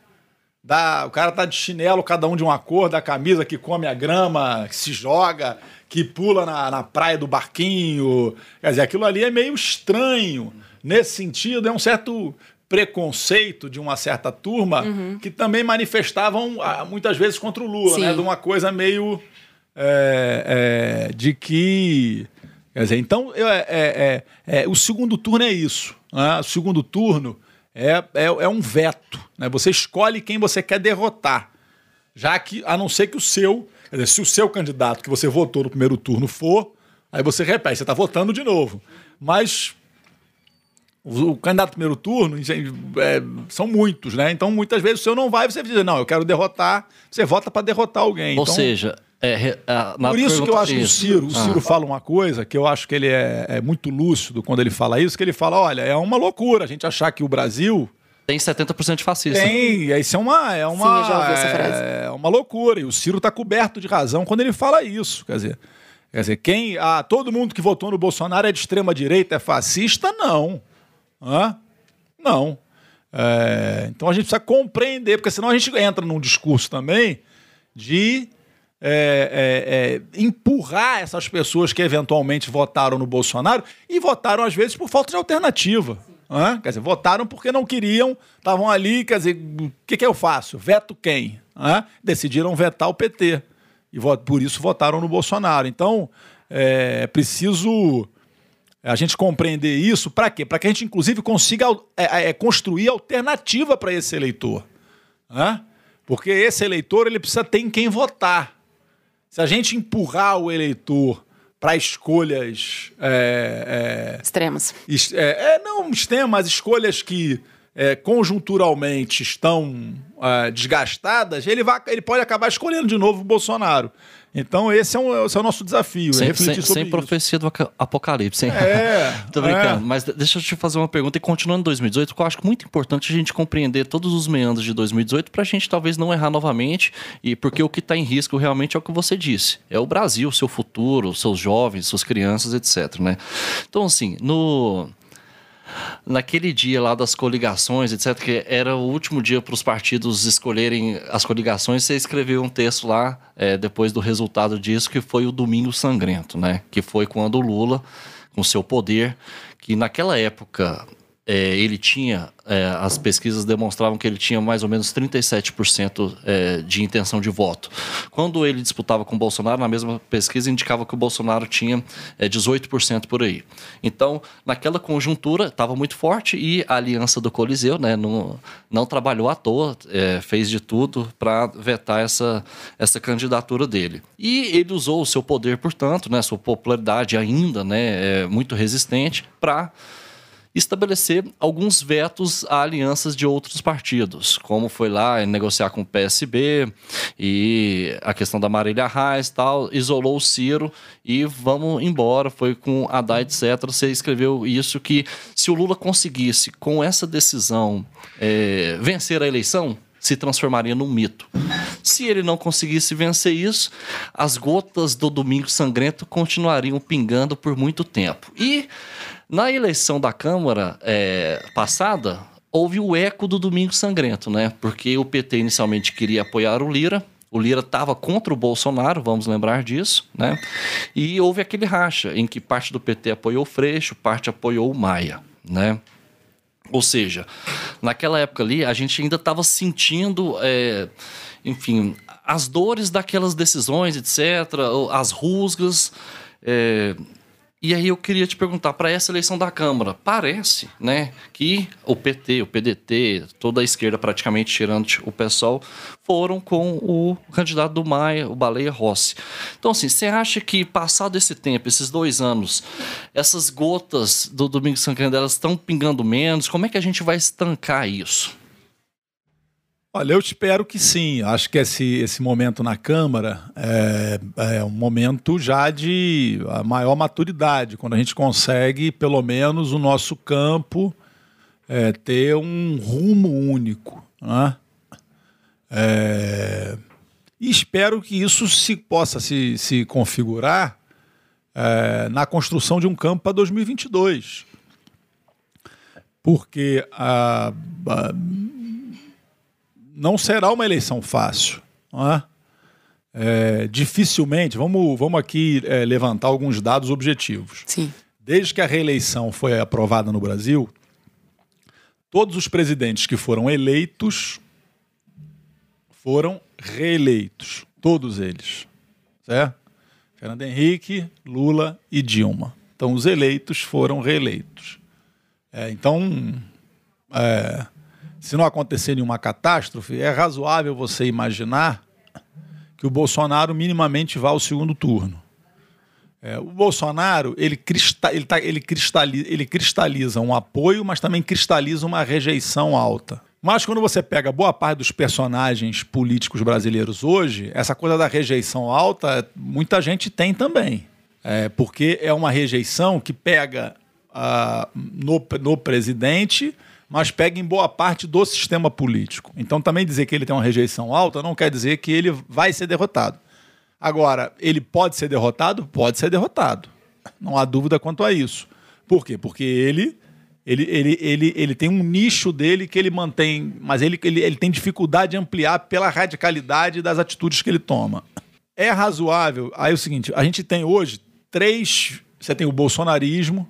Da, o cara tá de chinelo, cada um de uma cor, da camisa que come a grama, que se joga, que pula na, na praia do barquinho. Quer dizer, aquilo ali é meio estranho. Nesse sentido, é um certo preconceito de uma certa turma uhum. que também manifestavam ah, muitas vezes contra o Lula, né? De uma coisa meio é, é, de que. Quer dizer, então é, é, é, é o segundo turno é isso. Né? O segundo turno é, é, é um veto. Né? Você escolhe quem você quer derrotar. Já que, a não ser que o seu. Quer dizer, se o seu candidato que você votou no primeiro turno for, aí você repete, você está votando de novo. Mas o, candidato primeiro turno é, são muitos, né? Então, muitas vezes, o senhor não vai, você diz, não, eu quero derrotar, você vota para derrotar alguém. Ou então, seja, é, é, por isso que eu acho que o Ciro, o Ciro ah. fala uma coisa que eu acho que ele é, é, muito lúcido quando ele fala isso, que ele fala, olha, é uma loucura a gente achar que o Brasil... Tem 70% de fascista. Tem, isso é uma, é uma, Sim, é, é uma loucura. E o Ciro está coberto de razão quando ele fala isso. Quer dizer, quer dizer quem, ah, todo mundo que votou no Bolsonaro é de extrema direita, é fascista? Não. Hã? Não. É, então a gente precisa compreender, porque senão a gente entra num discurso também de é, é, é, empurrar essas pessoas que eventualmente votaram no Bolsonaro e votaram às vezes por falta de alternativa. Quer dizer, votaram porque não queriam, estavam ali, quer dizer, o que, que eu faço? Veto quem? Hã? Decidiram vetar o PT. E por isso votaram no Bolsonaro. Então, é preciso a gente compreender isso para quê? Para que a gente, inclusive, consiga é, é, é construir alternativa para esse eleitor. Né? Porque esse eleitor ele precisa ter em quem votar. Se a gente empurrar o eleitor para escolhas. É, é, extremas. É, não extremas, escolhas que conjunturalmente estão desgastadas, ele, vai, ele pode acabar escolhendo de novo o Bolsonaro. Então, esse é, um, esse é o nosso desafio. Sem, é sem, sem profecia do apocalipse. Hein? É. Tô brincando. É. Mas deixa eu te fazer uma pergunta. E continuando em 2018, porque eu acho muito importante a gente compreender todos os meandros de 2018 para a gente talvez não errar novamente. E porque o que está em risco realmente é o que você disse. É o Brasil, o seu futuro, seus jovens, suas crianças, etc. Né? Então, assim, no naquele dia lá das coligações, etc., que era o último dia para os partidos escolherem as coligações, você escreveu um texto lá, é, depois do resultado disso, que foi o Domingo Sangrento, né? Que foi quando o Lula, com seu poder, que naquela época é, ele tinha, é, as pesquisas demonstravam que ele tinha mais ou menos 37% é, de intenção de voto. Quando ele disputava com o Bolsonaro, na mesma pesquisa indicava que o Bolsonaro tinha 18% é, por aí. Então, naquela conjuntura, estava muito forte e a aliança do Coliseu né, não, não trabalhou à toa, é, fez de tudo para vetar essa, essa candidatura dele. E ele usou o seu poder, portanto, né, sua popularidade ainda né, é muito resistente, para estabelecer alguns vetos a alianças de outros partidos, como foi lá negociar com o PSB e a questão da Marília Reis tal, isolou o Ciro e vamos embora, foi com Haddad, etc. Você escreveu isso que se o Lula conseguisse com essa decisão é, vencer a eleição, se transformaria num mito. Se ele não conseguisse vencer isso, as gotas do Domingo Sangrento continuariam pingando por muito tempo. E na eleição da Câmara é, passada, houve o eco do Domingo Sangrento, né? Porque o PT inicialmente queria apoiar o Lira, o Lira estava contra o Bolsonaro, vamos lembrar disso, né? E houve aquele racha em que parte do PT apoiou o Freixo, parte apoiou o Maia, né? Ou seja, naquela época ali, a gente ainda estava sentindo, é, enfim, as dores daquelas decisões, etc., as rusgas. É, e aí eu queria te perguntar, para essa eleição da Câmara, parece né, que o PT, o PDT, toda a esquerda praticamente tirando o PSOL, foram com o candidato do Maia, o Baleia Rossi. Então assim, você acha que passado esse tempo, esses dois anos, essas gotas do Domingo Sangrento, elas estão pingando menos? Como é que a gente vai estancar isso? Olha, eu espero que sim. Acho que esse, esse momento na Câmara é, é um momento já de maior maturidade, quando a gente consegue, pelo menos, o nosso campo é, ter um rumo único. Né? É, e espero que isso se possa se, se configurar é, na construção de um campo para 2022. Porque a, a não será uma eleição fácil. É? É, dificilmente, vamos, vamos aqui é, levantar alguns dados objetivos. Sim. Desde que a reeleição foi aprovada no Brasil, todos os presidentes que foram eleitos foram reeleitos. Todos eles. Certo? Fernando Henrique, Lula e Dilma. Então, os eleitos foram reeleitos. É, então, é, se não acontecer nenhuma catástrofe, é razoável você imaginar que o Bolsonaro minimamente vá ao segundo turno. É, o Bolsonaro ele, crista, ele, tá, ele, cristaliza, ele cristaliza um apoio, mas também cristaliza uma rejeição alta. Mas quando você pega boa parte dos personagens políticos brasileiros hoje, essa coisa da rejeição alta, muita gente tem também. É, porque é uma rejeição que pega uh, no, no presidente mas pega em boa parte do sistema político. Então, também dizer que ele tem uma rejeição alta não quer dizer que ele vai ser derrotado. Agora, ele pode ser derrotado? Pode ser derrotado. Não há dúvida quanto a isso. Por quê? Porque ele ele, ele, ele, ele tem um nicho dele que ele mantém, mas ele, ele, ele tem dificuldade de ampliar pela radicalidade das atitudes que ele toma. É razoável. Aí é o seguinte: a gente tem hoje três. Você tem o bolsonarismo,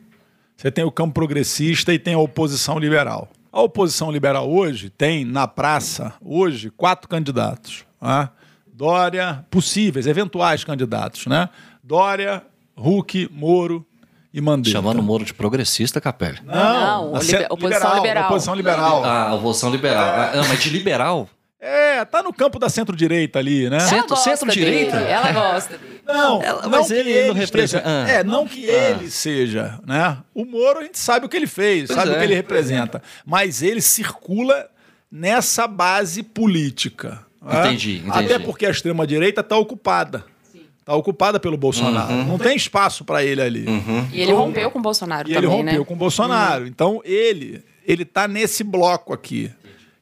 você tem o campo progressista e tem a oposição liberal. A oposição liberal hoje tem na praça, hoje, quatro candidatos. Né? Dória, possíveis, eventuais candidatos, né? Dória, Huck, Moro e Mandetta. Chamando Moro de progressista, Capelli. Não, não oposição liberal. Oposição liberal. Ah, oposição liberal. É. Ah, mas de liberal? É, tá no campo da centro-direita ali, né? Centro, centro-direita? Ela gosta dele. Não, Ela, não mas ele, ele não representa. Ah. É, não que ah. ele seja, né? O Moro a gente sabe o que ele fez, pois sabe é. o que ele representa. Mas ele circula nessa base política. Né? Entendi, entendi. Até porque a extrema-direita está ocupada. Está ocupada pelo Bolsonaro. Uhum. Não tem espaço para ele ali. Uhum. E ele rompeu com o Bolsonaro e também, ele rompeu né? com o Bolsonaro. Uhum. Então ele ele está nesse bloco aqui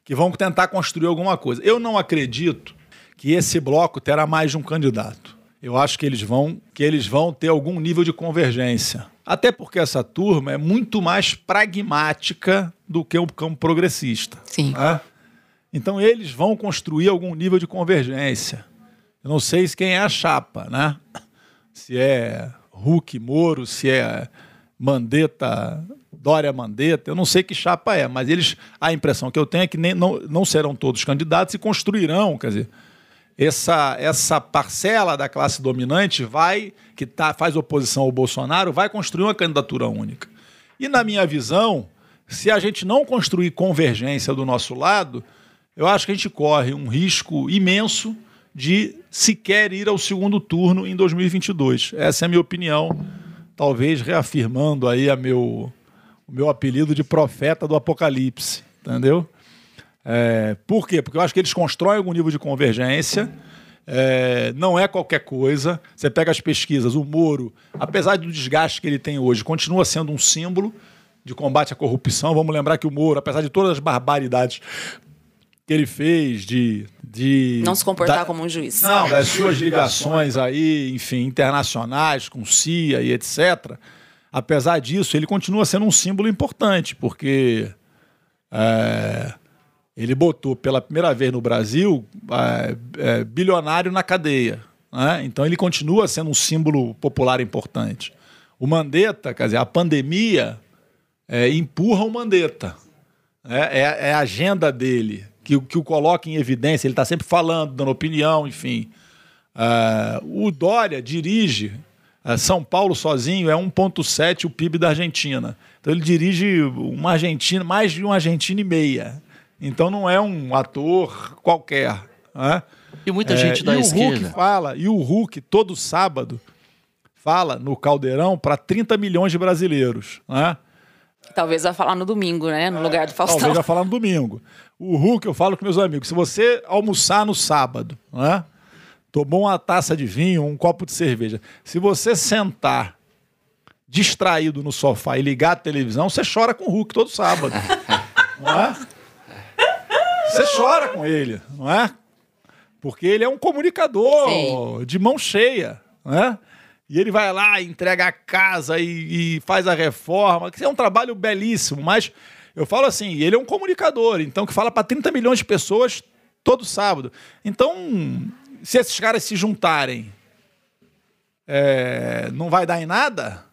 que vão tentar construir alguma coisa. Eu não acredito que esse bloco terá mais de um candidato. Eu acho que eles vão que eles vão ter algum nível de convergência. Até porque essa turma é muito mais pragmática do que o campo progressista. Sim. Né? Então eles vão construir algum nível de convergência. Eu não sei quem é a chapa, né? Se é Hulk Moro, se é Mandetta Dória Mandetta, eu não sei que chapa é, mas eles, a impressão que eu tenho é que nem, não, não serão todos candidatos e construirão, quer dizer, essa, essa parcela da classe dominante vai, que tá, faz oposição ao Bolsonaro, vai construir uma candidatura única. E na minha visão, se a gente não construir convergência do nosso lado, eu acho que a gente corre um risco imenso de sequer ir ao segundo turno em 2022. Essa é a minha opinião, talvez reafirmando aí a meu o meu apelido de profeta do apocalipse, entendeu? É, por quê? Porque eu acho que eles constroem algum nível de convergência. É, não é qualquer coisa. Você pega as pesquisas, o Moro, apesar do desgaste que ele tem hoje, continua sendo um símbolo de combate à corrupção. Vamos lembrar que o Moro, apesar de todas as barbaridades que ele fez, de. de não se comportar da, como um juiz. Não, das suas ligações aí, enfim, internacionais, com CIA e etc. Apesar disso, ele continua sendo um símbolo importante, porque. É, ele botou pela primeira vez no Brasil é, é, bilionário na cadeia. Né? Então ele continua sendo um símbolo popular importante. O Mandetta, quer dizer, a pandemia é, empurra o Mandetta. É, é, é, a agenda dele que, que o coloca em evidência. Ele está sempre falando, dando opinião, enfim. É, o Dória dirige São Paulo sozinho é 1,7 o PIB da Argentina. Então ele dirige uma Argentina, mais de uma Argentina e meia. Então não é um ator qualquer. Né? E muita gente é, da e esquerda. O Hulk fala, e o Hulk, todo sábado, fala no Caldeirão para 30 milhões de brasileiros. Né? Talvez vai falar no domingo, né? No lugar do Faustão. Talvez vai falar no domingo. O Hulk, eu falo com meus amigos, se você almoçar no sábado, né? Tomou uma taça de vinho, um copo de cerveja, se você sentar distraído no sofá e ligar a televisão, você chora com o Hulk todo sábado. não é? Você chora com ele, não é? Porque ele é um comunicador Sim. de mão cheia, né? E ele vai lá, entrega a casa e, e, faz a reforma, que é um trabalho belíssimo, mas eu falo assim, ele é um comunicador, então que fala para 30 milhões de pessoas todo sábado. Então, se esses caras se juntarem, é, não vai dar em nada?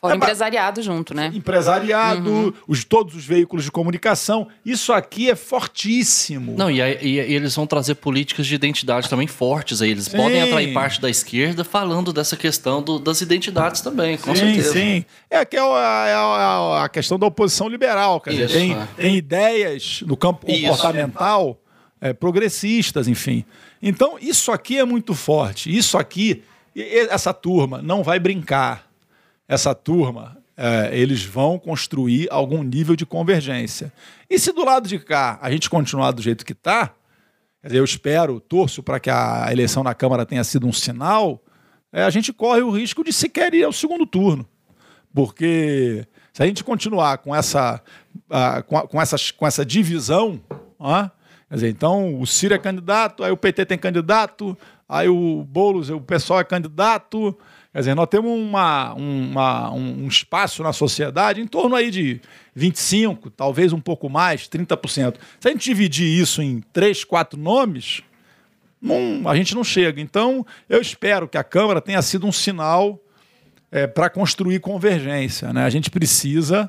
Fora é, empresariado junto, né? Empresariado, uhum. os, todos os veículos de comunicação. Isso aqui é fortíssimo. Não, e, e, e eles vão trazer políticas de identidade também fortes aí. Eles sim. podem atrair parte da esquerda falando dessa questão do, das identidades também, com sim, certeza. Sim, É que é a, é a, a questão da oposição liberal. Quer dizer, tem, é. tem ideias no campo comportamental é, progressistas, enfim. Então, isso aqui é muito forte. Isso aqui, essa turma não vai brincar essa turma, é, eles vão construir algum nível de convergência. E se do lado de cá a gente continuar do jeito que está, eu espero, torço para que a eleição na Câmara tenha sido um sinal, é, a gente corre o risco de sequer ir ao segundo turno. Porque se a gente continuar com essa, uh, com, a, com, essas, com essa divisão, uh, quer dizer, então o Ciro é candidato, aí o PT tem candidato, aí o Boulos, o pessoal é candidato, Quer dizer, nós temos uma, uma, um espaço na sociedade em torno aí de 25%, talvez um pouco mais, 30%. Se a gente dividir isso em três, quatro nomes, não, a gente não chega. Então, eu espero que a Câmara tenha sido um sinal é, para construir convergência. Né? A gente precisa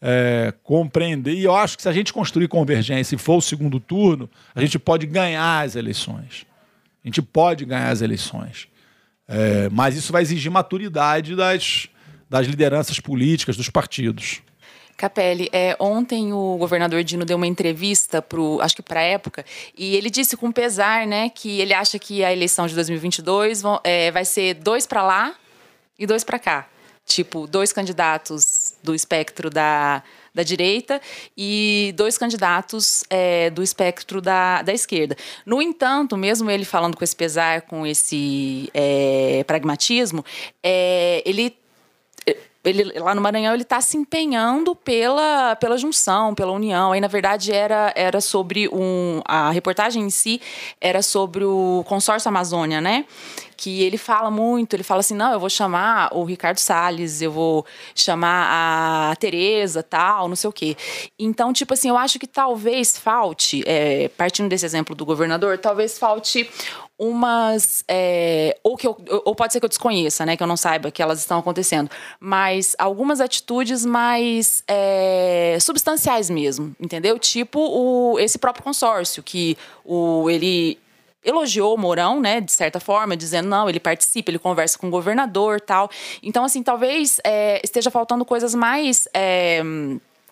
é, compreender, e eu acho que se a gente construir convergência e for o segundo turno, a gente pode ganhar as eleições. A gente pode ganhar as eleições. É, mas isso vai exigir maturidade das, das lideranças políticas, dos partidos. Capelli, é, ontem o governador Dino deu uma entrevista pro, acho que para a época, e ele disse com pesar, né, que ele acha que a eleição de 2022 vão, é, vai ser dois para lá e dois para cá, tipo dois candidatos do espectro da da direita e dois candidatos é, do espectro da, da esquerda. No entanto, mesmo ele falando com esse pesar, com esse é, pragmatismo, é, ele ele, lá no Maranhão ele está se empenhando pela, pela junção, pela união. Aí, na verdade, era, era sobre um. A reportagem em si era sobre o consórcio Amazônia, né? Que ele fala muito, ele fala assim: não, eu vou chamar o Ricardo Salles, eu vou chamar a Tereza, tal, não sei o quê. Então, tipo assim, eu acho que talvez falte, é, partindo desse exemplo do governador, talvez falte umas. É, ou, que eu, ou pode ser que eu desconheça, né? Que eu não saiba que elas estão acontecendo. Mas algumas atitudes mais é, substanciais mesmo, entendeu? Tipo o, esse próprio consórcio, que o, ele elogiou o Mourão, né, de certa forma, dizendo não, ele participa, ele conversa com o governador, tal. Então, assim, talvez é, esteja faltando coisas mais é,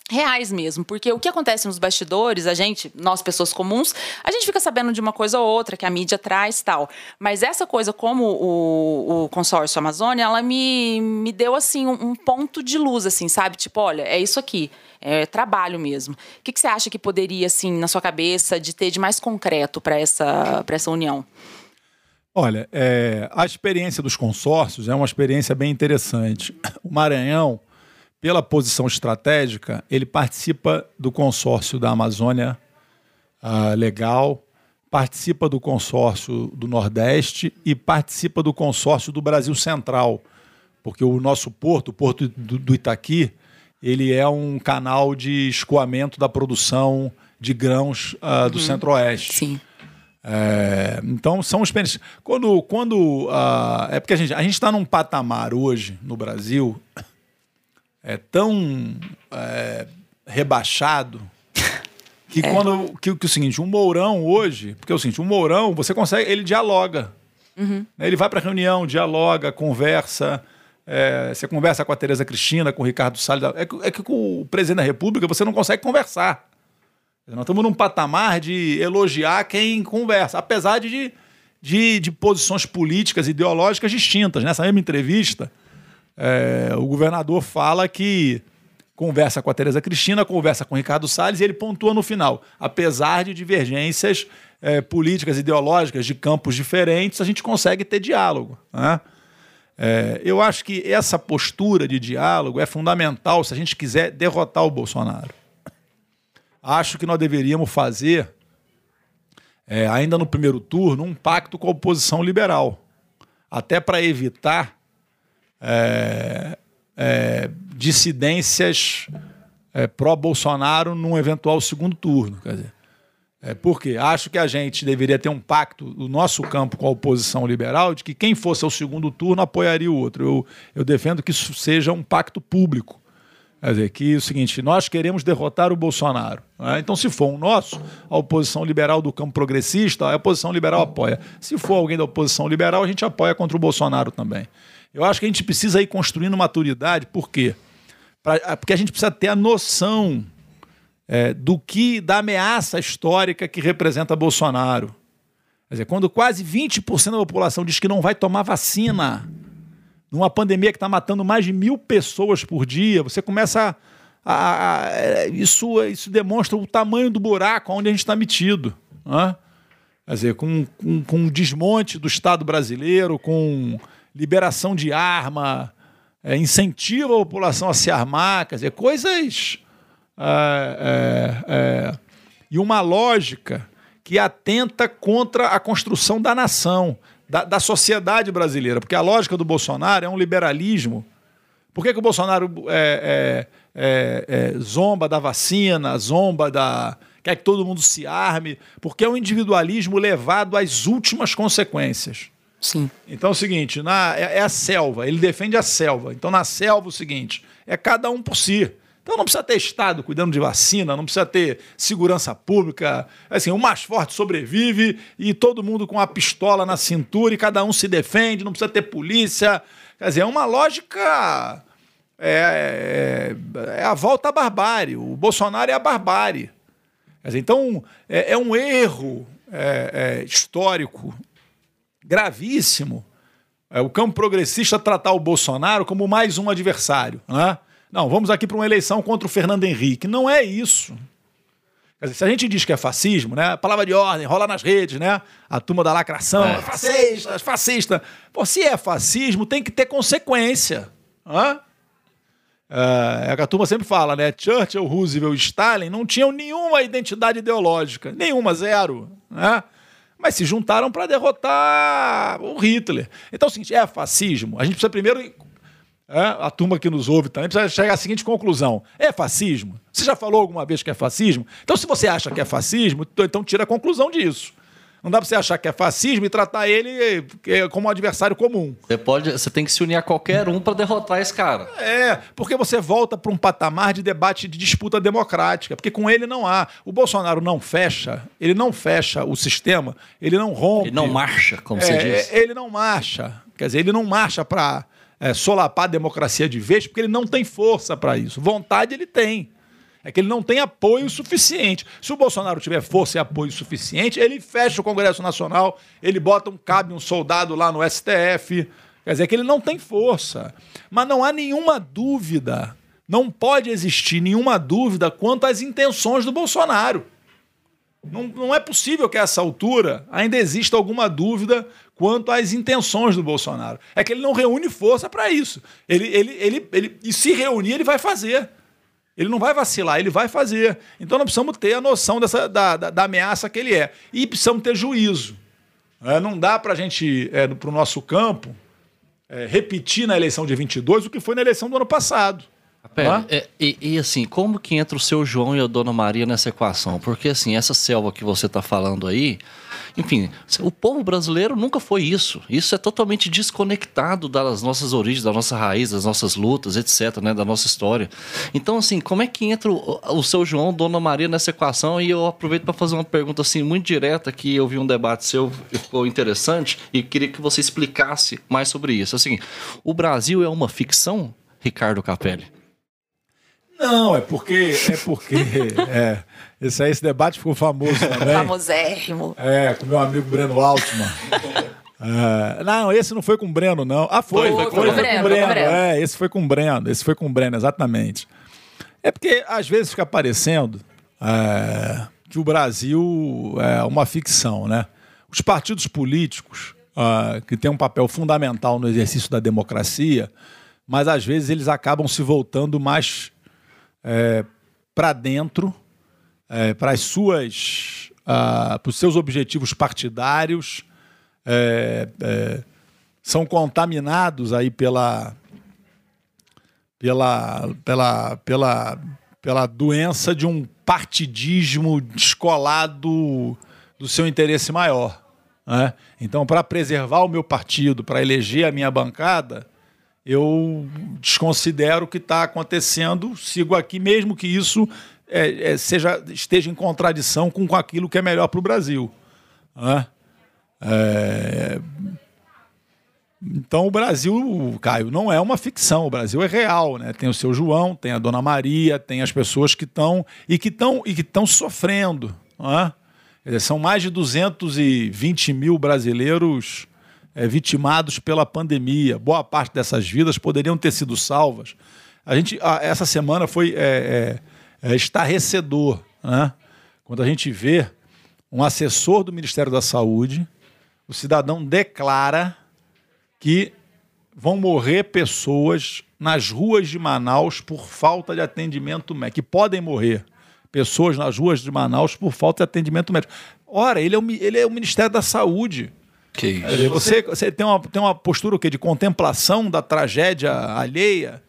reais mesmo, porque o que acontece nos bastidores, a gente, nós pessoas comuns, a gente fica sabendo de uma coisa ou outra que a mídia traz tal, mas essa coisa como o, o consórcio Amazônia, ela me, me deu assim um, um, ponto de luz, assim, sabe? Tipo, olha, é isso aqui, é trabalho mesmo. O que, que você acha que poderia, assim, na sua cabeça, de ter de mais concreto para essa, essa união? Olha, é, a experiência dos consórcios é uma experiência bem interessante. O Maranhão pela posição estratégica, ele participa do consórcio da Amazônia uh, Legal, participa do consórcio do Nordeste e participa do consórcio do Brasil Central, porque o nosso porto, o porto do, do Itaqui, ele é um canal de escoamento da produção de grãos uh, uhum. do Centro-Oeste. Sim. É, então são experiências. Quando, quando uh, é porque a gente a gente está num patamar hoje no Brasil é tão é, rebaixado que é. quando que, que, o seguinte, um Mourão hoje, porque é o seguinte, um Mourão você consegue, ele dialoga, uhum. Né, ele vai para reunião, dialoga, conversa, é, você conversa com a Tereza Cristina, com o Ricardo Salles, é que, é que com o presidente da República você não consegue conversar. Nós estamos num patamar de elogiar quem conversa, apesar de, de, de posições políticas, ideológicas distintas. Nessa mesma entrevista, é, o governador fala que conversa com a Tereza Cristina, conversa com o Ricardo Salles e ele pontua no final. Apesar de divergências é, políticas, ideológicas de campos diferentes, a gente consegue ter diálogo. Né? É, eu acho que essa postura de diálogo é fundamental se a gente quiser derrotar o Bolsonaro. Acho que nós deveríamos fazer, é, ainda no primeiro turno, um pacto com a oposição liberal, até para evitar é, é, dissidências é, pró-Bolsonaro num eventual segundo turno. Quer dizer, é, porque acho que a gente deveria ter um pacto, o nosso campo com a oposição liberal, de que quem fosse ao segundo turno apoiaria o outro. Eu, eu defendo que isso seja um pacto público. Quer dizer, que é o seguinte, nós queremos derrotar o Bolsonaro. Né? Então, se for um nosso, a oposição liberal do campo progressista, a oposição liberal apoia. Se for alguém da oposição liberal, a gente apoia contra o Bolsonaro também. Eu acho que a gente precisa ir construindo maturidade, por quê? Pra, porque a gente precisa ter a noção é, do que, da ameaça histórica que representa Bolsonaro. Quer dizer, quando quase 20% da população diz que não vai tomar vacina, numa pandemia que está matando mais de mil pessoas por dia, você começa a. a, a é, isso, isso demonstra o tamanho do buraco onde a gente está metido. Né? Quer dizer, com, com, com um desmonte do Estado brasileiro, com liberação de arma, é, incentiva a população a se armar, quer dizer, coisas. É, é, é, e uma lógica que atenta contra a construção da nação, da, da, sociedade brasileira. Porque a lógica do Bolsonaro é um liberalismo. Por que, que o Bolsonaro é, é, zomba da vacina, zomba da. quer que todo mundo se arme? Porque é um individualismo levado às últimas consequências. Sim. Então é o seguinte, na, é, é, a selva, ele defende a selva. Então na selva é o seguinte, é cada um por si. Então não precisa ter Estado cuidando de vacina, não precisa ter segurança pública. Assim, o mais forte sobrevive e todo mundo com a pistola na cintura e cada um se defende, não precisa ter polícia. Quer dizer, é uma lógica. É, é, é a volta à barbárie. O Bolsonaro é a barbárie. Dizer, então, é, é, um erro é, é histórico gravíssimo é, o campo progressista tratar o Bolsonaro como mais um adversário. Né? Não, vamos aqui para uma eleição contra o Fernando Henrique. Não é isso. Dizer, se a gente diz que é fascismo, né? Palavra de ordem, rola nas redes, né? A turma da lacração, é. fascista, fascista. Pô, se é fascismo, tem que ter consequência. Hã? É, é a turma sempre fala, né? Churchill, Roosevelt e Stalin não tinham nenhuma identidade ideológica. Nenhuma, zero. Né? Mas se juntaram para derrotar o Hitler. Então é o seguinte: é fascismo. A gente precisa primeiro. É, a turma que nos ouve também precisa chegar à seguinte conclusão: é fascismo? Você já falou alguma vez que é fascismo? Então, se você acha que é fascismo, então tira a conclusão disso. Não dá para você achar que é fascismo e tratar ele eh, como um adversário comum. Você pode, você tem que se unir a qualquer um para derrotar esse cara. É, porque você volta para um patamar de debate de disputa democrática, porque com ele não há. O Bolsonaro não fecha, ele não fecha o sistema, ele não rompe. Ele não marcha, como é, você diz. Ele não marcha. Quer dizer, ele não marcha para é, solapar a democracia de vez, porque ele não tem força para isso. Vontade ele tem. É que ele não tem apoio suficiente. Se o Bolsonaro tiver força e apoio suficiente, ele fecha o Congresso Nacional, ele bota um cabe um soldado lá no STF. Quer dizer que ele não tem força. Mas não há nenhuma dúvida, não pode existir nenhuma dúvida quanto às intenções do Bolsonaro. Não, não é possível que a essa altura ainda exista alguma dúvida quanto às intenções do Bolsonaro. É que ele não reúne força para isso. Ele, ele, ele, ele, e se reunir, ele vai fazer. Ele não vai vacilar, ele vai fazer. Então nós precisamos ter a noção dessa, da, da, da ameaça que ele é. E precisamos ter juízo. É, não dá para a gente, é, para o nosso campo, é, repetir na eleição de 22 o que foi na eleição do ano passado. Pera, é, e, e, assim, como que entra o seu João e a Dona Maria nessa equação? Porque assim, essa selva que você está falando aí, enfim, o povo brasileiro nunca foi isso. Isso é totalmente desconectado das nossas origens, da nossa raiz, das nossas lutas, etc., né, da nossa história. Então, assim, como é que entra o, o seu João, Dona Maria nessa equação? E eu aproveito para fazer uma pergunta assim muito direta que eu vi um debate seu e ficou interessante e queria que você explicasse mais sobre isso. Assim, o Brasil é uma ficção, Ricardo Capelli? Não, é porque. É porque. é, esse, aí, esse debate ficou famoso também. Famosérrimo. É, com meu amigo Breno Altman. É, não, esse não foi com o Breno, não. Ah, foi. Foi, foi, foi, foi, foi com o Breno. Breno. É, esse foi com o Breno. Esse foi com o Breno, exatamente. É porque às vezes fica parecendo é, que o Brasil é uma ficção, né? Os partidos políticos, uh, que têm um papel fundamental no exercício da democracia, mas às vezes eles acabam se voltando mais é, para dentro, é, para as suas, uh, para os seus objetivos partidários, é, é, são contaminados aí pela, pela, pela, pela, pela doença de um partidismo descolado do seu interesse maior. Né? Então, para preservar o meu partido, para eleger a minha bancada, eu desconsidero o que está acontecendo, sigo aqui, mesmo que isso é, é, seja, esteja em contradição com, com aquilo que é melhor para o Brasil. Né? É... Então o Brasil, Caio, não é uma ficção, o Brasil é real, né? Tem o seu João, tem a Dona Maria, tem as pessoas que estão e que estão e que estão sofrendo. Né? São mais de 220 mil brasileiros é, vitimados pela pandemia. Boa parte dessas vidas poderiam ter sido salvas. A gente, a, essa semana foi é, é, estarrecedor, né? quando a gente vê um assessor do Ministério da Saúde, o cidadão declara que vão morrer pessoas nas ruas de Manaus por falta de atendimento médico, que podem morrer pessoas nas ruas de Manaus por falta de atendimento médico. Ora, ele é o, ele é o Ministério da Saúde. Que isso. Você, você tem, uma, tem uma postura o quê? de contemplação da tragédia alheia,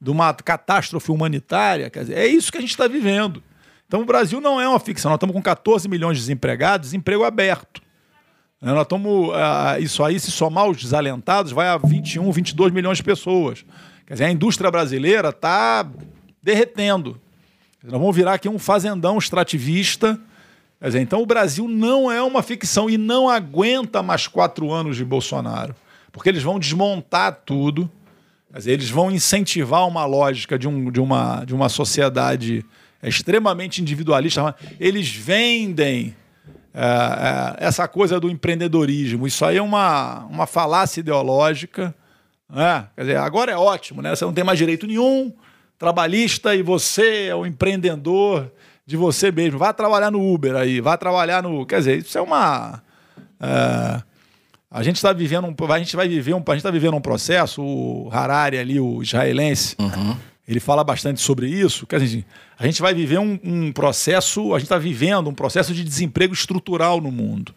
de uma catástrofe humanitária. Quer dizer, é isso que a gente está vivendo. Então o Brasil não é uma ficção. Nós estamos com 14 milhões de desempregados, desemprego aberto. Né, nós estamos. Uh, isso aí, se somar os desalentados, vai a 21, 22 milhões de pessoas. Quer dizer, a indústria brasileira está derretendo. Nós vamos virar aqui um fazendão extrativista Dizer, então o Brasil não é uma ficção e não aguenta mais quatro anos de Bolsonaro, porque eles vão desmontar tudo, dizer, eles vão incentivar uma lógica de, um, de, uma, de uma sociedade extremamente individualista. Eles vendem é, é, essa coisa do empreendedorismo. Isso aí é uma, uma falácia ideológica. Né? Quer dizer, agora é ótimo, né? Você não tem mais direito nenhum trabalhista e você é o empreendedor de você mesmo. Vá trabalhar no Uber aí, vá trabalhar no. Quer dizer, isso é uma. É, a gente está vivendo um, a gente vai viver um, a gente está vivendo um processo. O Harari ali, o israelense, uhum. ele fala bastante sobre isso. Quer dizer, a gente vai viver um, um processo, a gente está vivendo um processo de desemprego estrutural no mundo.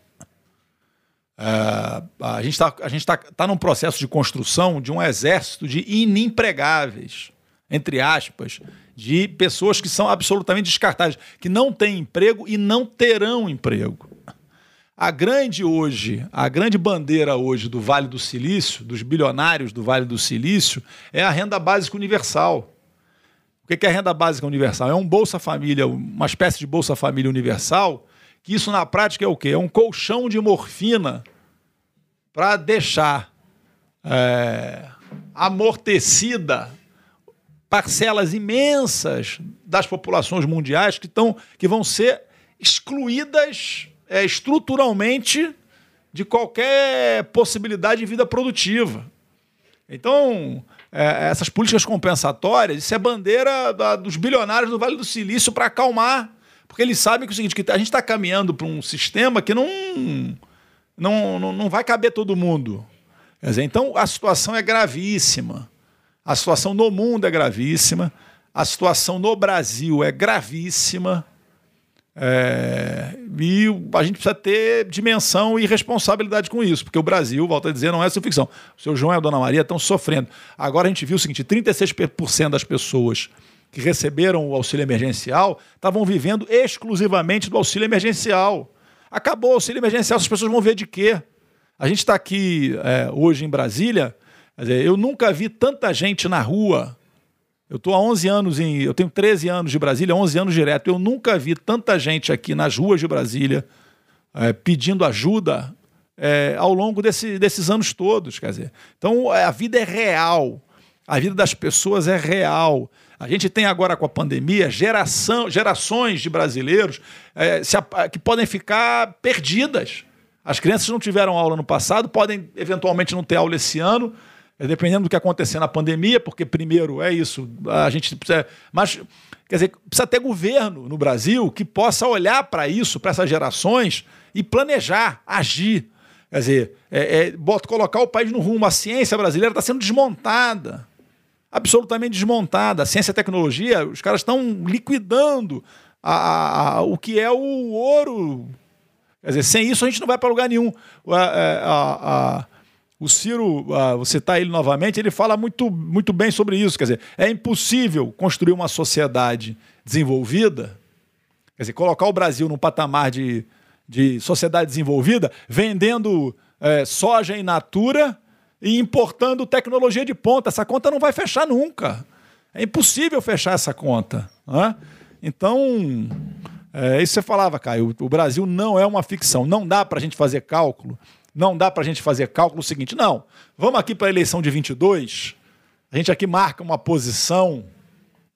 É, a gente está tá, tá num processo de construção de um exército de inempregáveis, entre aspas, de pessoas que são absolutamente descartáveis, que não têm emprego e não terão emprego. A grande hoje, a grande bandeira hoje do Vale do Silício, dos bilionários do Vale do Silício, é a renda básica universal. O que é a renda básica universal? É um Bolsa Família, uma espécie de Bolsa Família universal, que isso na prática é o quê? É um colchão de morfina para deixar é, amortecida parcelas imensas das populações mundiais que, tão, que vão ser excluídas é, estruturalmente de qualquer possibilidade de vida produtiva. Então, é, essas políticas compensatórias, isso é bandeira da, dos bilionários do Vale do Silício para acalmar, porque eles sabem que é o seguinte, que a gente está caminhando para um sistema que não, não, não, não vai caber todo mundo. Dizer, então, a situação é gravíssima. A situação no mundo é gravíssima. A situação no Brasil é gravíssima. É, e a gente precisa ter dimensão e responsabilidade com isso, porque o Brasil, volta a dizer, não é sua ficção. O seu João e a Dona Maria estão sofrendo. Agora a gente viu o seguinte: 36% das pessoas que receberam o auxílio emergencial estavam vivendo exclusivamente do auxílio emergencial. Acabou o auxílio emergencial, as pessoas vão ver de quê? A gente está aqui é, hoje em Brasília, dizer, eu nunca vi tanta gente na rua eu estou há 11 anos em. Eu tenho 13 anos de Brasília, 11 anos direto. Eu nunca vi tanta gente aqui nas ruas de Brasília é, pedindo ajuda é, ao longo desse, desses anos todos. Quer dizer, então é, a vida é real. A vida das pessoas é real. A gente tem agora com a pandemia geração, gerações de brasileiros é, se, que podem ficar perdidas. As crianças não tiveram aula no passado, podem eventualmente não ter aula esse ano dependendo do que acontecer na pandemia, porque primeiro é isso, a gente precisa. Mas, quer dizer, precisa ter governo no Brasil que possa olhar para isso, para essas gerações, e planejar, agir. Quer dizer, é, é, bota, colocar o país no rumo. A ciência brasileira está sendo desmontada. Absolutamente desmontada. A ciência e a tecnologia, os caras estão liquidando a, a, a, o que é o ouro. Quer dizer, sem isso a gente não vai para lugar nenhum. a, o Ciro, ah, você está ele novamente, ele fala muito, muito bem sobre isso. Quer dizer, é impossível construir uma sociedade desenvolvida, quer dizer, colocar o Brasil num patamar de, de sociedade desenvolvida, vendendo é, soja in natura e importando tecnologia de ponta. Essa conta não vai fechar nunca. É impossível fechar essa conta. Né? Então, é isso que você falava, Caio. O Brasil não é uma ficção. Não dá para a gente fazer cálculo não dá para a gente fazer cálculo seguinte, não. Vamos aqui para a eleição de 22, a gente aqui marca uma posição.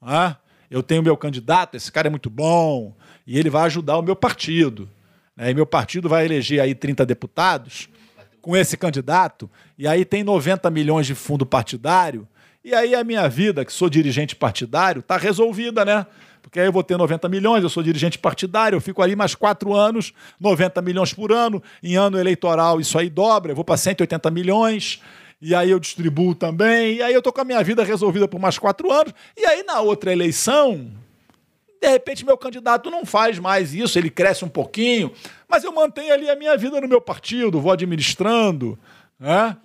Ah, eu tenho meu candidato, esse cara é muito bom, e ele vai ajudar o meu partido. Né? E meu partido vai eleger aí 30 deputados com esse candidato, e aí tem 90 milhões de fundo partidário, e aí a minha vida, que sou dirigente partidário, está resolvida, né? Porque aí eu vou ter 90 milhões, eu sou dirigente partidário, eu fico ali mais quatro anos, 90 milhões por ano, em ano eleitoral isso aí dobra, eu vou para 180 milhões, e aí eu distribuo também, e aí eu estou com a minha vida resolvida por mais quatro anos, e aí na outra eleição, de repente meu candidato não faz mais isso, ele cresce um pouquinho, mas eu mantenho ali a minha vida no meu partido, vou administrando, né?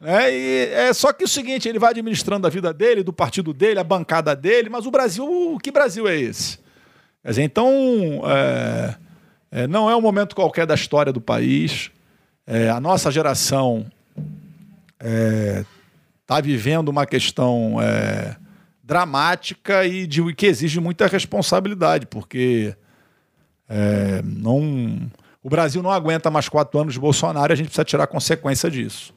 É, e é só que o seguinte, ele vai administrando a vida dele, do partido dele, a bancada dele, mas o Brasil, que Brasil é esse? Quer dizer, então, é, é, não é um momento qualquer da história do país. É, a nossa geração está é, vivendo uma questão é, dramática e de, que exige muita responsabilidade, porque não, o Brasil não aguenta mais quatro anos de Bolsonaro e a gente precisa tirar consequência disso.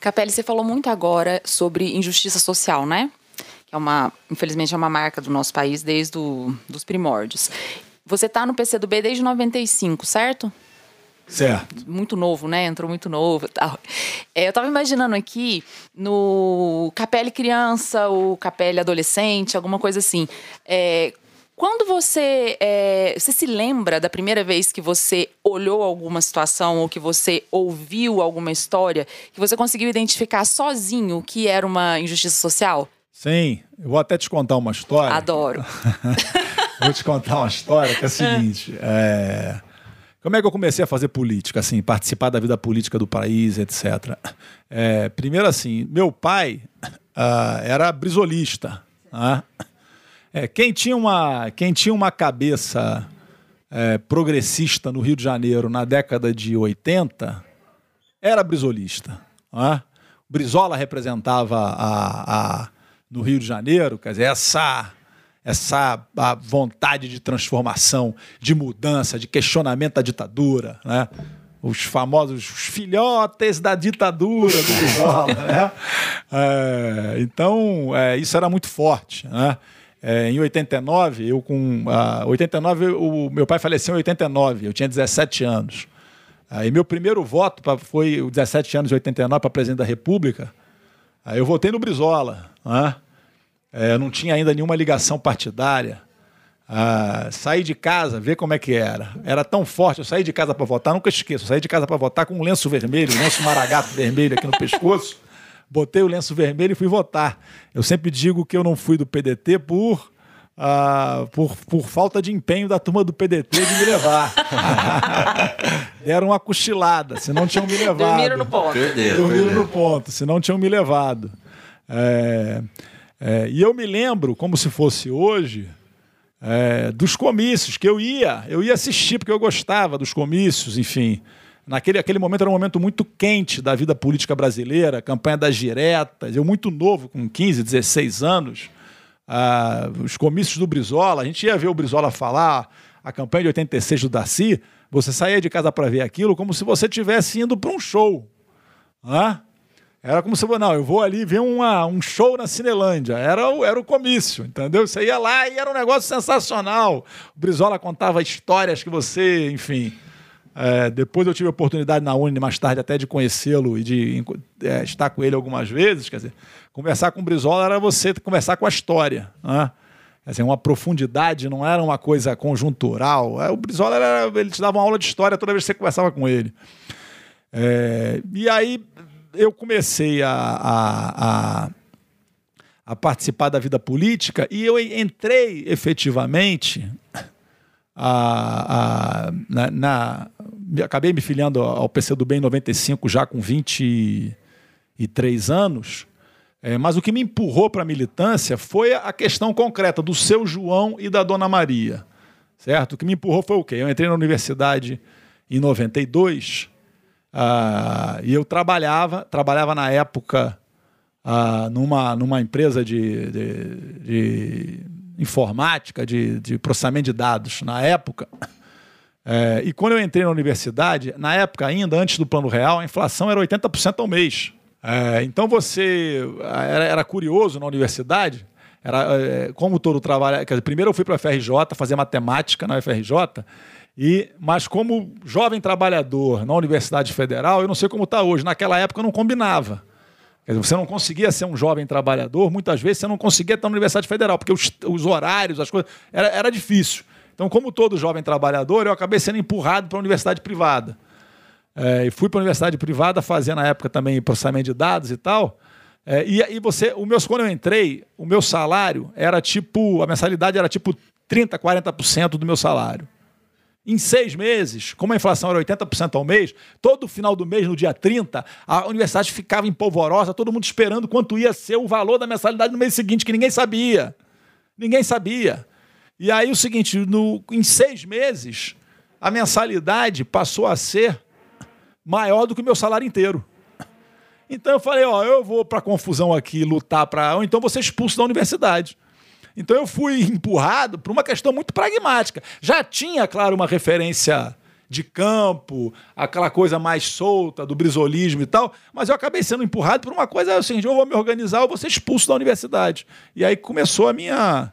Capelli, você falou muito agora sobre injustiça social, né? Que é uma, infelizmente, é uma marca do nosso país desde o, dos primórdios. Você está no PCdoB desde 95, certo? Certo. Muito novo, né? Entrou muito novo tal. É, eu estava imaginando aqui no Capelli criança, o Capelli adolescente, alguma coisa assim. É, quando você, é, você se lembra da primeira vez que você olhou alguma situação ou que você ouviu alguma história que você conseguiu identificar sozinho que era uma injustiça social? Sim, eu vou até te contar uma história. Adoro. vou te contar uma história que é a seguinte. É... Como é que eu comecei a fazer política, assim, participar da vida política do país, etc. É, primeiro, assim, meu pai uh, era brisolista. Né? É, quem, tinha uma, quem tinha uma cabeça é, progressista no Rio de Janeiro na década de 80 era brisolista. É? Brizola representava a, a, no Rio de Janeiro, quer dizer, essa, essa a vontade de transformação, de mudança, de questionamento da ditadura. Né? os famosos os filhotes da ditadura do Brizola. né? É, então, é, isso era muito forte. Né? É, em 89, eu com. Uh, 89, o meu pai faleceu em 89, eu tinha 17 anos. Aí meu primeiro voto pra, foi 17 anos, 89, para presidente da República. Aí eu votei no Brizola. Né? É, não tinha ainda nenhuma ligação partidária. Ah, saí de casa, ver como é que era. Era tão forte, eu saí de casa para votar, nunca esqueço. Saí de casa para votar com um lenço vermelho, um lenço maragato vermelho aqui no pescoço. Botei o lenço vermelho e fui votar. Eu sempre digo que eu não fui do PDT por ah, por, por falta de empenho da turma do PDT de me levar. Deram uma cochilada, senão tinham me levado. Dormiram no ponto. Perderam, Dormiram no ponto, senão tinham me levado. É, é, e eu me lembro, como se fosse hoje, é, dos comícios que eu ia, eu ia assistir porque eu gostava dos comícios, enfim. Naquele aquele momento era um momento muito quente da vida política brasileira, campanha das diretas, eu muito novo, com 15, 16 anos, ah, os comícios do Brizola, a gente ia ver o Brizola falar, a campanha de 86 do Darcy, você saía de casa para ver aquilo como se você estivesse indo para um show. Era como se, não, eu vou ali ver uma, um show na Cinelândia. Era o, era o comício, entendeu? Você ia lá e era um negócio sensacional. O Brizola contava histórias que você, enfim. É, depois eu tive a oportunidade na Uni, mais tarde, até de conhecê-lo e de é, estar com ele algumas vezes. Quer dizer, conversar com o Brizola era você conversar com a história. Né? Quer dizer, uma profundidade, não era uma coisa conjuntural. É, O Brizola, era, ele te dava uma aula de história toda vez que você conversava com ele. É, e aí eu comecei a, a, a, a participar da vida política e eu entrei efetivamente a, a, na, na- acabei me filiando ao PCdoB em 95 já com 23 anos. É, mas o que me empurrou para a militância foi a questão concreta do seu João e da Dona Maria. Certo? O que me empurrou foi o quê? Eu entrei na universidade em 92 ah, e eu trabalhava, trabalhava na época ah, numa, numa empresa de, de- de informática, de, de processamento de dados na época. É, e quando eu entrei na universidade, na época ainda, antes do Plano Real, a inflação era 80% ao mês. É, então você era, era curioso na universidade, era é, como todo trabalho. dizer, primeiro eu fui para a FRJ fazer matemática na UFRJ, e, mas como jovem trabalhador na Universidade Federal, eu não sei como está hoje. Naquela época eu não combinava. Dizer, você não conseguia ser um jovem trabalhador, muitas vezes você não conseguia estar na Universidade Federal, porque os, os horários, as coisas, era, era difícil. Então, como todo jovem trabalhador, eu acabei sendo empurrado para a universidade privada. É, e fui para a universidade privada fazer na época também processamento de dados e tal. É, e aí você, o meu, quando eu entrei, o meu salário era tipo, a mensalidade era tipo 30, 40% do meu salário. Em seis meses, como a inflação era 80% ao mês, todo final do mês, no dia 30, a universidade ficava em polvorosa, todo mundo esperando quanto ia ser o valor da mensalidade no mês seguinte, que ninguém sabia. Ninguém sabia. E aí o seguinte, no, em seis meses, a mensalidade passou a ser maior do que o meu salário inteiro. Então eu falei, ó, eu vou para confusão aqui, lutar para, ou então ser expulso da universidade. Então eu fui empurrado por uma questão muito pragmática. Já tinha, claro, uma referência de campo, aquela coisa mais solta do brisolismo e tal, mas eu acabei sendo empurrado por uma coisa assim, eu vou me organizar, eu vou ser expulso da universidade. E aí começou a minha,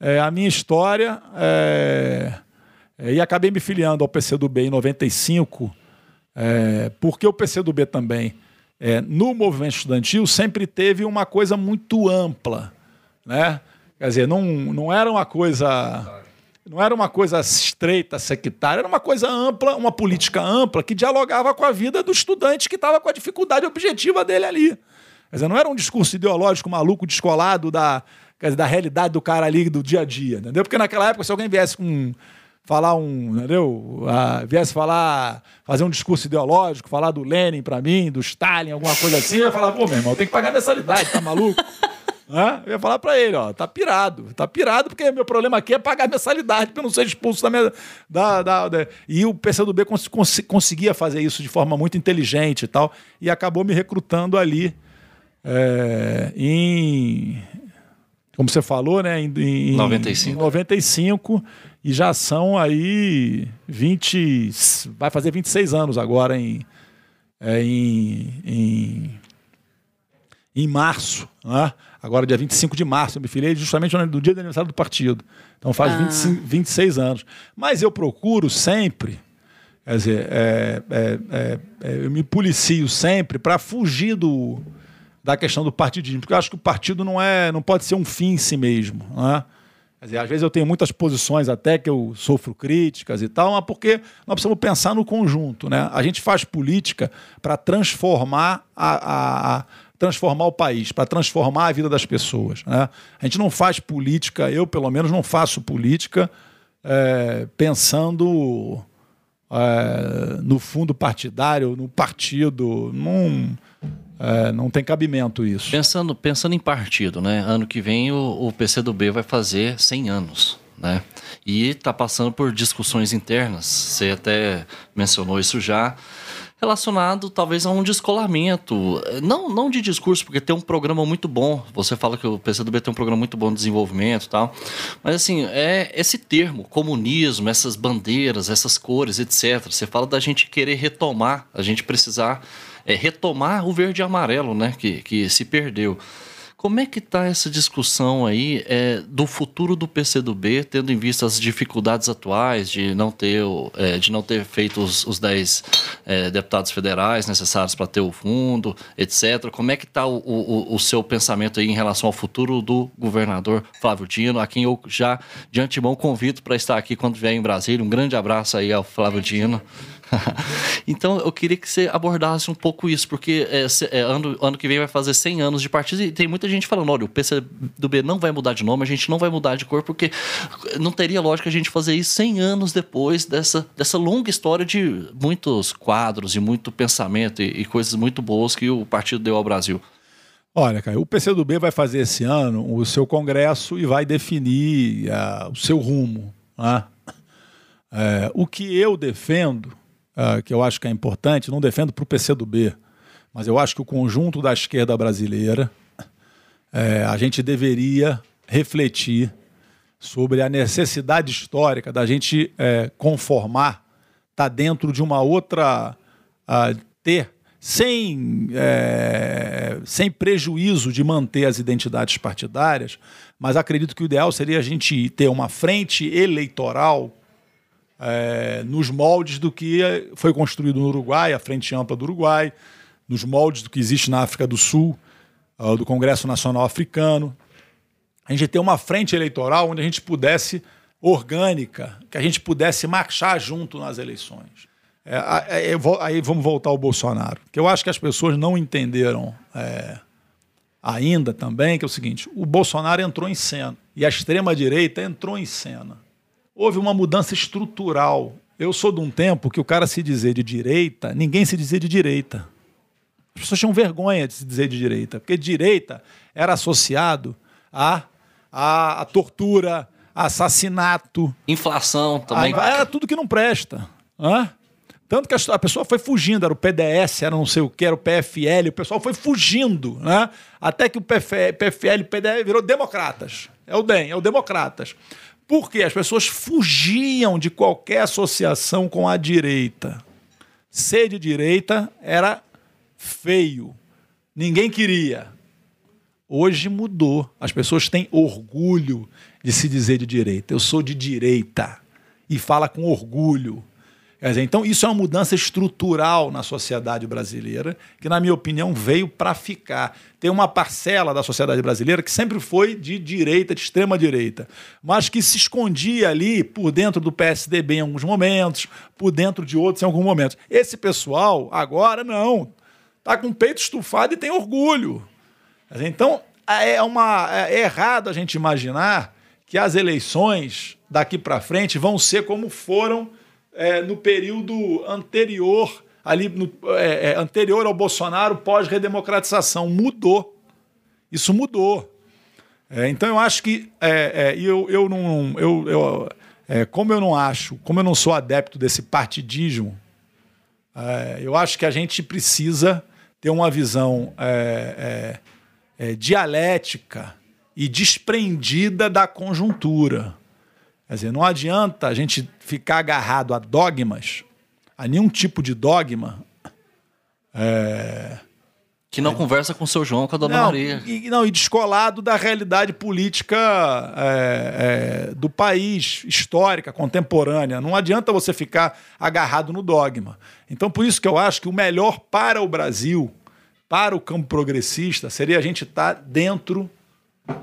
é, a minha história, é, é, e acabei me filiando ao PCdoB em 95, é, porque o PCdoB também, é, no movimento estudantil, sempre teve uma coisa muito ampla, né? Quer dizer, não, não era uma coisa não era uma coisa estreita, sectária, era uma coisa ampla, uma política ampla que dialogava com a vida do estudante que estava com a dificuldade objetiva dele ali. Quer dizer, não era um discurso ideológico maluco, descolado da, quer dizer, da realidade do cara ali do dia a dia, entendeu? Porque naquela época, se alguém viesse com falar um, entendeu? Ah, viesse falar, fazer um discurso ideológico, falar do Lenin para mim, do Stalin, alguma coisa assim, eu ia falar, pô, meu irmão, tem que pagar mensalidade, tá maluco? Eu ia falar para ele, ó, tá pirado, tá pirado, porque meu problema aqui é pagar mensalidade para eu não ser expulso da minha. Da, da, da- E o PCdoB cons cons conseguia fazer isso de forma muito inteligente e tal, e acabou me recrutando ali é, em. Como você falou, né? Em, em, 95. Em 95. E já são aí 20. Vai fazer 26 anos agora em, é, em, em, em março. Né? Agora, dia 25 de março, eu me filiei justamente no dia do aniversário do partido. Então faz ah. 25, 26 anos. Mas eu procuro sempre, quer dizer, é, é, é, é eu me policio sempre para fugir do, da questão do partidismo, porque eu acho que o partido não é, não pode ser um fim em si mesmo. Né? Dizer, às vezes eu tenho muitas posições até que eu sofro críticas e tal, mas porque nós precisamos pensar no conjunto. Né? A gente faz política para transformar a, a, a transformar o país, para transformar a vida das pessoas. Né? A gente não faz política, eu pelo menos não faço política é, pensando é, no fundo partidário, no partido. Não, é, não tem cabimento isso. Pensando, pensando em partido, né? ano que vem o, o PCdoB vai fazer 100 anos. Né? E está passando por discussões internas. Você até mencionou isso já relacionado talvez a um descolamento, não, não de discurso, porque tem um programa muito bom. Você fala que o PCdoB tem um programa muito bom de desenvolvimento, tal. Mas assim, é esse termo, comunismo, essas bandeiras, essas cores, etc. Você fala da gente querer retomar, a gente precisar é, retomar o verde e amarelo, né, que, que se perdeu. Como é que está essa discussão aí é, do futuro do PCdoB, tendo em vista as dificuldades atuais de não ter, é, de não ter feito os, os 10 é, deputados federais necessários para ter o fundo, etc. Como é que está o, o, o, seu pensamento aí em relação ao futuro do governador Flávio Dino, a quem eu já de antemão convido para estar aqui quando vier em Brasília. Um grande abraço aí ao Flávio Dino. então eu queria que você abordasse um pouco isso, porque é, é, ano, ano que vem vai fazer 100 anos de partido e tem muita gente falando: olha, o PCdoB não vai mudar de nome, a gente não vai mudar de cor, porque não teria lógica a gente fazer isso 100 anos depois dessa, dessa longa história de muitos quadros e muito pensamento e, e coisas muito boas que o partido deu ao Brasil. Olha, cara, o PCdoB vai fazer esse ano o seu congresso e vai definir uh, o seu rumo. Né? É, o que eu defendo uh, que eu acho que é importante, não defendo para o PCdoB, mas eu acho que o conjunto da esquerda brasileira, é, a gente deveria refletir sobre a necessidade histórica da gente é, conformar, tá dentro de uma outra. Uh, ter, sem, é, sem prejuízo de manter as identidades partidárias, mas acredito que o ideal seria a gente ter uma frente eleitoral é, nos moldes do que foi construído no Uruguai, a Frente Ampla do Uruguai, nos moldes do que existe na África do Sul, uh, do Congresso Nacional Africano. A gente ter uma frente eleitoral onde a gente pudesse, orgânica, que a gente pudesse marchar junto nas eleições. É, é, aí vamos voltar ao Bolsonaro, que eu acho que as pessoas não entenderam é, ainda também, que é o seguinte: o Bolsonaro entrou em cena e a extrema-direita entrou em cena houve uma mudança estrutural. Eu sou de um tempo que o cara se dizer de direita, ninguém se dizia de direita. As pessoas tinham vergonha de se dizer de direita, porque direita era associado a, a, a tortura, a assassinato. Inflação também. A, era tudo que não presta. Hã? Tanto que a pessoa foi fugindo, era o PDS, era não sei o que, era o PFL, o pessoal foi fugindo, né? Até que o PFL e o PDS virou democratas. É o DEM, é o democratas. Porque as pessoas fugiam de qualquer associação com a direita. Ser de direita era feio. Ninguém queria. Hoje mudou. As pessoas têm orgulho de se dizer de direita. Eu sou de direita. E fala com orgulho. Dizer, então, isso é uma mudança estrutural na sociedade brasileira, que, na minha opinião, veio para ficar. Tem uma parcela da sociedade brasileira que sempre foi de direita, de extrema direita, mas que se escondia ali por dentro do PSDB em alguns momentos, por dentro de outros em alguns momentos. Esse pessoal, agora, não. Está com o peito estufado e tem orgulho. Então, é, uma, é errado a gente imaginar que as eleições daqui para frente vão ser como foram é, no período anterior, ali no, é, é, anterior ao Bolsonaro, pós-redemocratização. Mudou. Isso mudou. É, então eu acho que é, é, eu, eu não. Eu, eu como eu não acho, como eu não sou adepto desse partidismo, eu acho que a gente precisa ter uma visão dialética e desprendida da conjuntura. Quer dizer, não adianta a gente ficar agarrado a dogmas, a nenhum tipo de dogma. É, que não é. conversa com o seu João, com a dona não, Maria. E, não, e descolado da realidade política é, é, do país, histórica, contemporânea. Não adianta você ficar agarrado no dogma. Então, por isso que eu acho que o melhor para o Brasil, para o campo progressista, seria a gente estar tá dentro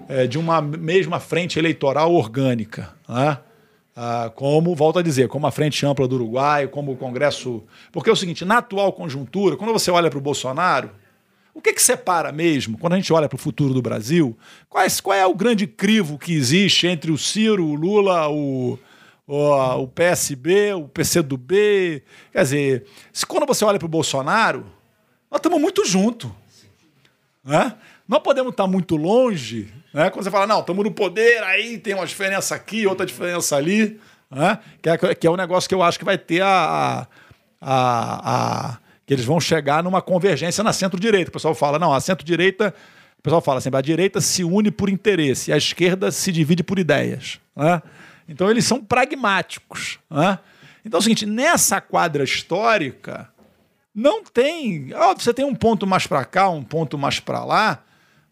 é, de uma mesma frente eleitoral orgânica. Né? Ah, como, volto a dizer, como a Frente Ampla do Uruguai, como o Congresso. Porque é o seguinte, na atual conjuntura, quando você olha para o Bolsonaro o que, que separa mesmo, quando a gente olha para o futuro do Brasil, quais, qual é o grande crivo que existe entre o Ciro, o Lula, o, o, o PSB, o PCdoB? Quer dizer, se, quando você olha para o Bolsonaro, nós estamos muito juntos. Né? Não podemos estar muito longe. Né? Quando você fala, não, estamos no poder, aí tem uma diferença aqui, outra diferença ali. Né? Que, é, que é um negócio que eu acho que vai ter a, a, a que eles vão chegar numa convergência na centro-direita. O pessoal fala, não, a centro-direita, o pessoal fala assim, a direita se une por interesse, a esquerda se divide por ideias. Né? Então eles são pragmáticos. Né? Então é o seguinte, nessa quadra histórica, não tem. Ó, você tem um ponto mais para cá, um ponto mais para lá,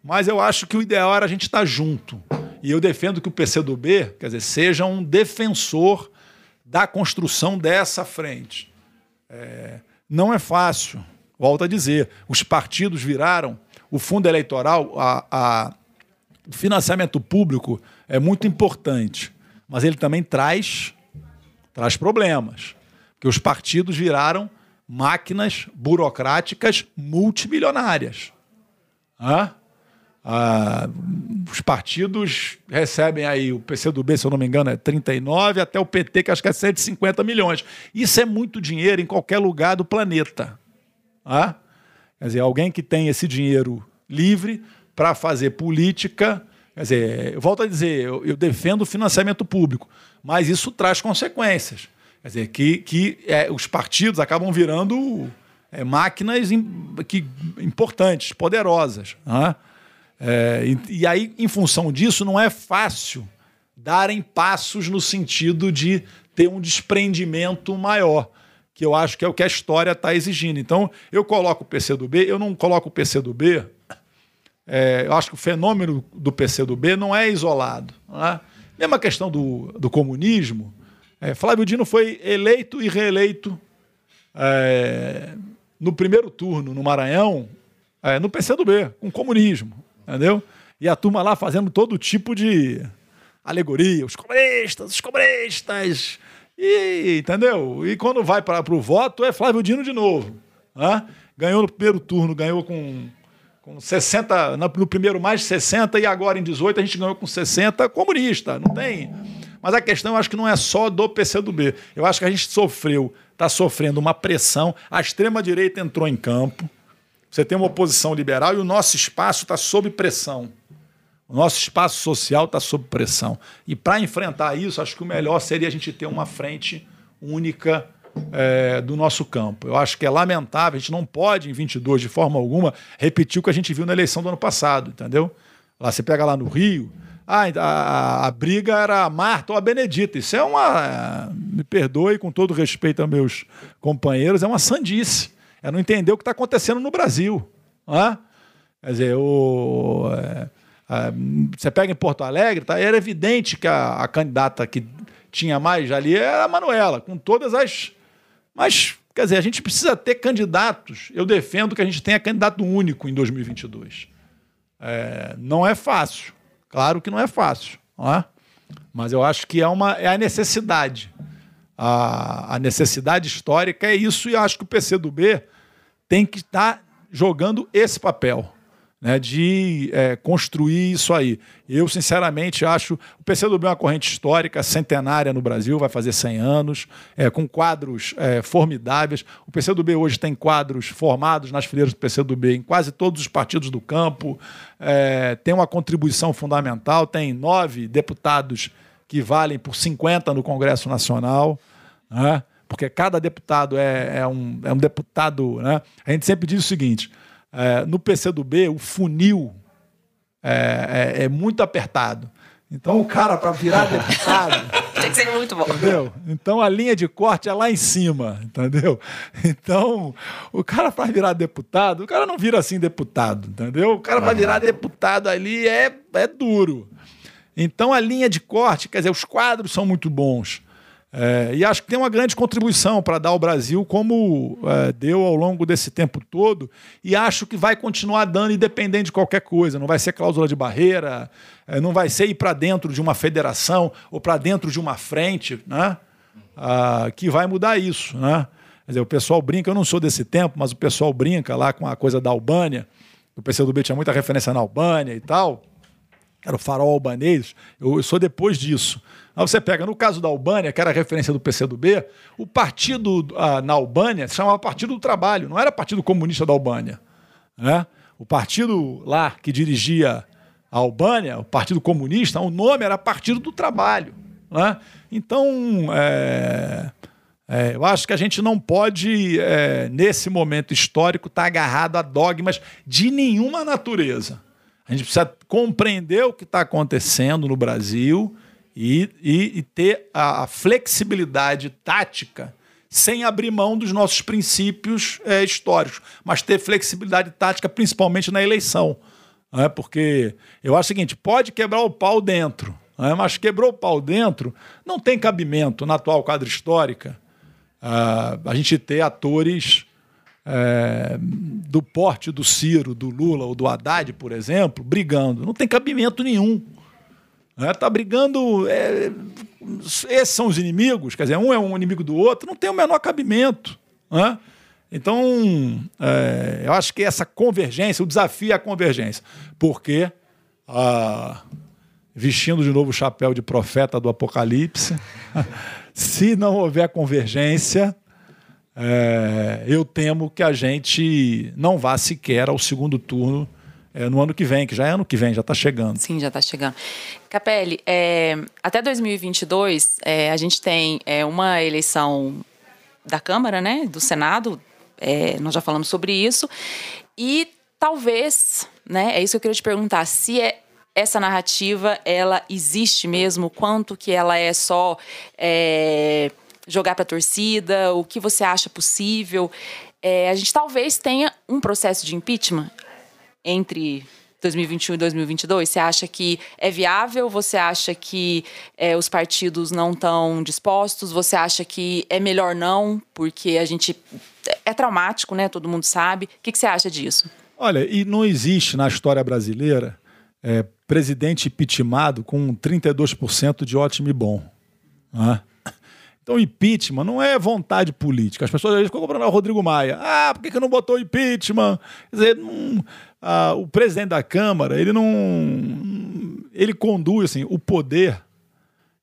mas eu acho que o ideal era a gente estar tá junto. E eu defendo que o PCdoB, quer dizer, seja um defensor da construção dessa frente. É, não é fácil. Volto a dizer, os partidos viraram, o fundo eleitoral, a, a, o financiamento público é muito importante, mas ele também traz, traz problemas. Porque os partidos viraram máquinas burocráticas multimilionárias. Hã? Ah, os partidos recebem aí, o PCdoB, se eu não me engano, é 39, até o PT, que acho que é 150 milhões. Isso é muito dinheiro em qualquer lugar do planeta. Ah? Quer dizer, alguém que tem esse dinheiro livre para fazer política. Quer dizer, eu volto a dizer, eu, eu, defendo o financiamento público, mas isso traz consequências. Quer dizer, que, que é, os partidos acabam virando é, máquinas que, importantes, poderosas. Ah? É, e, e aí, em função disso, não é fácil darem passos no sentido de ter um desprendimento maior, que eu acho que é o que a história está exigindo. Então, eu coloco o PCdoB, eu não coloco o PCdoB, é, eu acho que o fenômeno do PCdoB não é isolado. Né? Mesma questão do, do comunismo, é, Flávio Dino foi eleito e reeleito é, no primeiro turno no Maranhão, é, no PCdoB, com comunismo entendeu? E a turma lá fazendo todo tipo de alegoria, os comunistas, os comunistas, e, entendeu? E quando vai para o voto é Flávio Dino de novo. Né? Ganhou no primeiro turno, ganhou com, com 60, no primeiro mais de 60 e agora em 18 a gente ganhou com 60 comunista, não tem. Mas a questão eu acho que não é só do PCdoB. Eu acho que a gente sofreu, está sofrendo uma pressão, a extrema-direita entrou em campo, você tem uma oposição liberal e o nosso espaço está sob pressão. O nosso espaço social está sob pressão. E para enfrentar isso, acho que o melhor seria a gente ter uma frente única é, do nosso campo. Eu acho que é lamentável, a gente não pode, em 22, de forma alguma, repetir o que a gente viu na eleição do ano passado, entendeu? Lá você pega lá no Rio, a, a, a, briga era a Marta ou a Benedita. Isso é uma. Me perdoe, com todo respeito aos meus companheiros, é uma sandice é não entender o que está acontecendo no Brasil. Né? Quer dizer, o, é, é, você pega em Porto Alegre, tá, era evidente que a, a candidata que tinha mais ali era a Manuela, com todas as. Mas, quer dizer, a gente precisa ter candidatos. Eu defendo que a gente tenha candidato único em 2022. É, não é fácil. Claro que não é fácil. Não é? Mas eu acho que é, uma, é a necessidade. A, a necessidade histórica é isso, e acho que o PCdoB tem que estar tá jogando esse papel. Né, de é, construir isso aí. Eu, sinceramente, acho. O PCdoB é uma corrente histórica, centenária no Brasil, vai fazer 100 anos, é, com quadros é, formidáveis. O PCdoB hoje tem quadros formados nas fileiras do PCdoB em quase todos os partidos do campo, é, tem uma contribuição fundamental, tem nove deputados que valem por 50 no Congresso Nacional. Né? Porque cada deputado é, é, um, é um deputado. Né? A gente sempre diz o seguinte: é, no PCdoB, o funil é, é, é muito apertado. Então, o cara, para virar deputado. Tem que ser muito bom. Entendeu? Então a linha de corte é lá em cima, entendeu? Então, o cara para virar deputado, o cara não vira assim deputado, entendeu? O cara para virar deputado ali é, é duro. Então a linha de corte, quer dizer, os quadros são muito bons. É, e acho que tem uma grande contribuição para dar ao Brasil, como é, deu ao longo desse tempo todo, e acho que vai continuar dando, independente de qualquer coisa. Não vai ser cláusula de barreira, é, não vai ser ir para dentro de uma federação ou para dentro de uma frente, né? Ah, que vai mudar isso. Né? Quer dizer, o pessoal brinca, eu não sou desse tempo, mas o pessoal brinca lá com a coisa da Albânia. O PCdoB tinha muita referência na Albânia e tal. Era o farol albanês. Eu, eu sou depois disso. Aí você pega, no caso da Albânia, que era referência do PCdoB, o partido ah, na Albânia se chamava Partido do Trabalho, não era Partido Comunista da Albânia. Né? O partido lá que dirigia a Albânia, o Partido Comunista, o nome era Partido do Trabalho. Né? Então, é, é, eu acho que a gente não pode, é, nesse momento histórico, estar tá agarrado a dogmas de nenhuma natureza. A gente precisa compreender o que está acontecendo no Brasil e, e, e ter a, a, flexibilidade tática sem abrir mão dos nossos princípios é, históricos, mas ter flexibilidade tática principalmente na eleição. Né? Porque eu acho o seguinte: pode quebrar o pau dentro, né? mas quebrou o pau dentro, não tem cabimento na atual quadra histórica uh, a gente ter atores. É, do porte do Ciro, do Lula ou do Haddad, por exemplo, brigando. Não tem cabimento nenhum. Está né? Brigando. É, esses são os inimigos, quer dizer, um é um inimigo do outro, não tem o menor cabimento. Né? Então, é, eu acho que essa convergência, o desafio é a convergência. Porque, ah, vestindo de novo o chapéu de profeta do Apocalipse, se não houver convergência, é, eu temo que a gente não vá sequer ao segundo turno é, no ano que vem, que já é ano que vem, já está chegando. Sim, já está chegando. Capelli, é, até 2022 é, a gente tem é, uma eleição da Câmara, né, do Senado, é, nós já falamos sobre isso, e talvez, né, é isso que eu queria te perguntar, se é essa narrativa, ela existe mesmo, quanto que ela é só é, jogar para a torcida, o que você acha possível. É, a gente talvez tenha um processo de impeachment entre 2021 e 2022? Você acha que é viável? Você acha que é, os partidos não estão dispostos? Você acha que é melhor não? Porque a gente. É traumático, né? Todo mundo sabe. O que, que você acha disso? Olha, e não existe na história brasileira é, presidente impeachmentado com 32% de ótimo e bom. Né? Então, impeachment não é vontade política. As pessoas às vezes ficam comprando o Rodrigo Maia. Ah, por que, que não botou impeachment? Quer dizer, não, ah, o presidente da Câmara, ele não. Ele conduz assim, o poder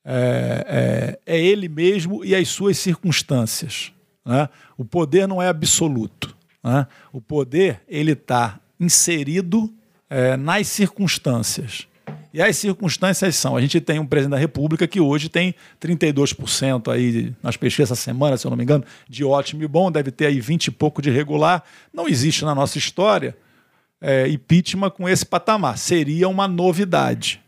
é, é, é ele mesmo e as suas circunstâncias. Né? O poder não é absoluto. Né? O poder ele está inserido é, nas circunstâncias. E as circunstâncias são: a gente tem um presidente da República que hoje tem 32% aí, nas pesquisas essa semana, se eu não me engano, de ótimo e bom, deve ter aí 20 e pouco de regular. Não existe na nossa história é, impeachment com esse patamar. Seria uma novidade.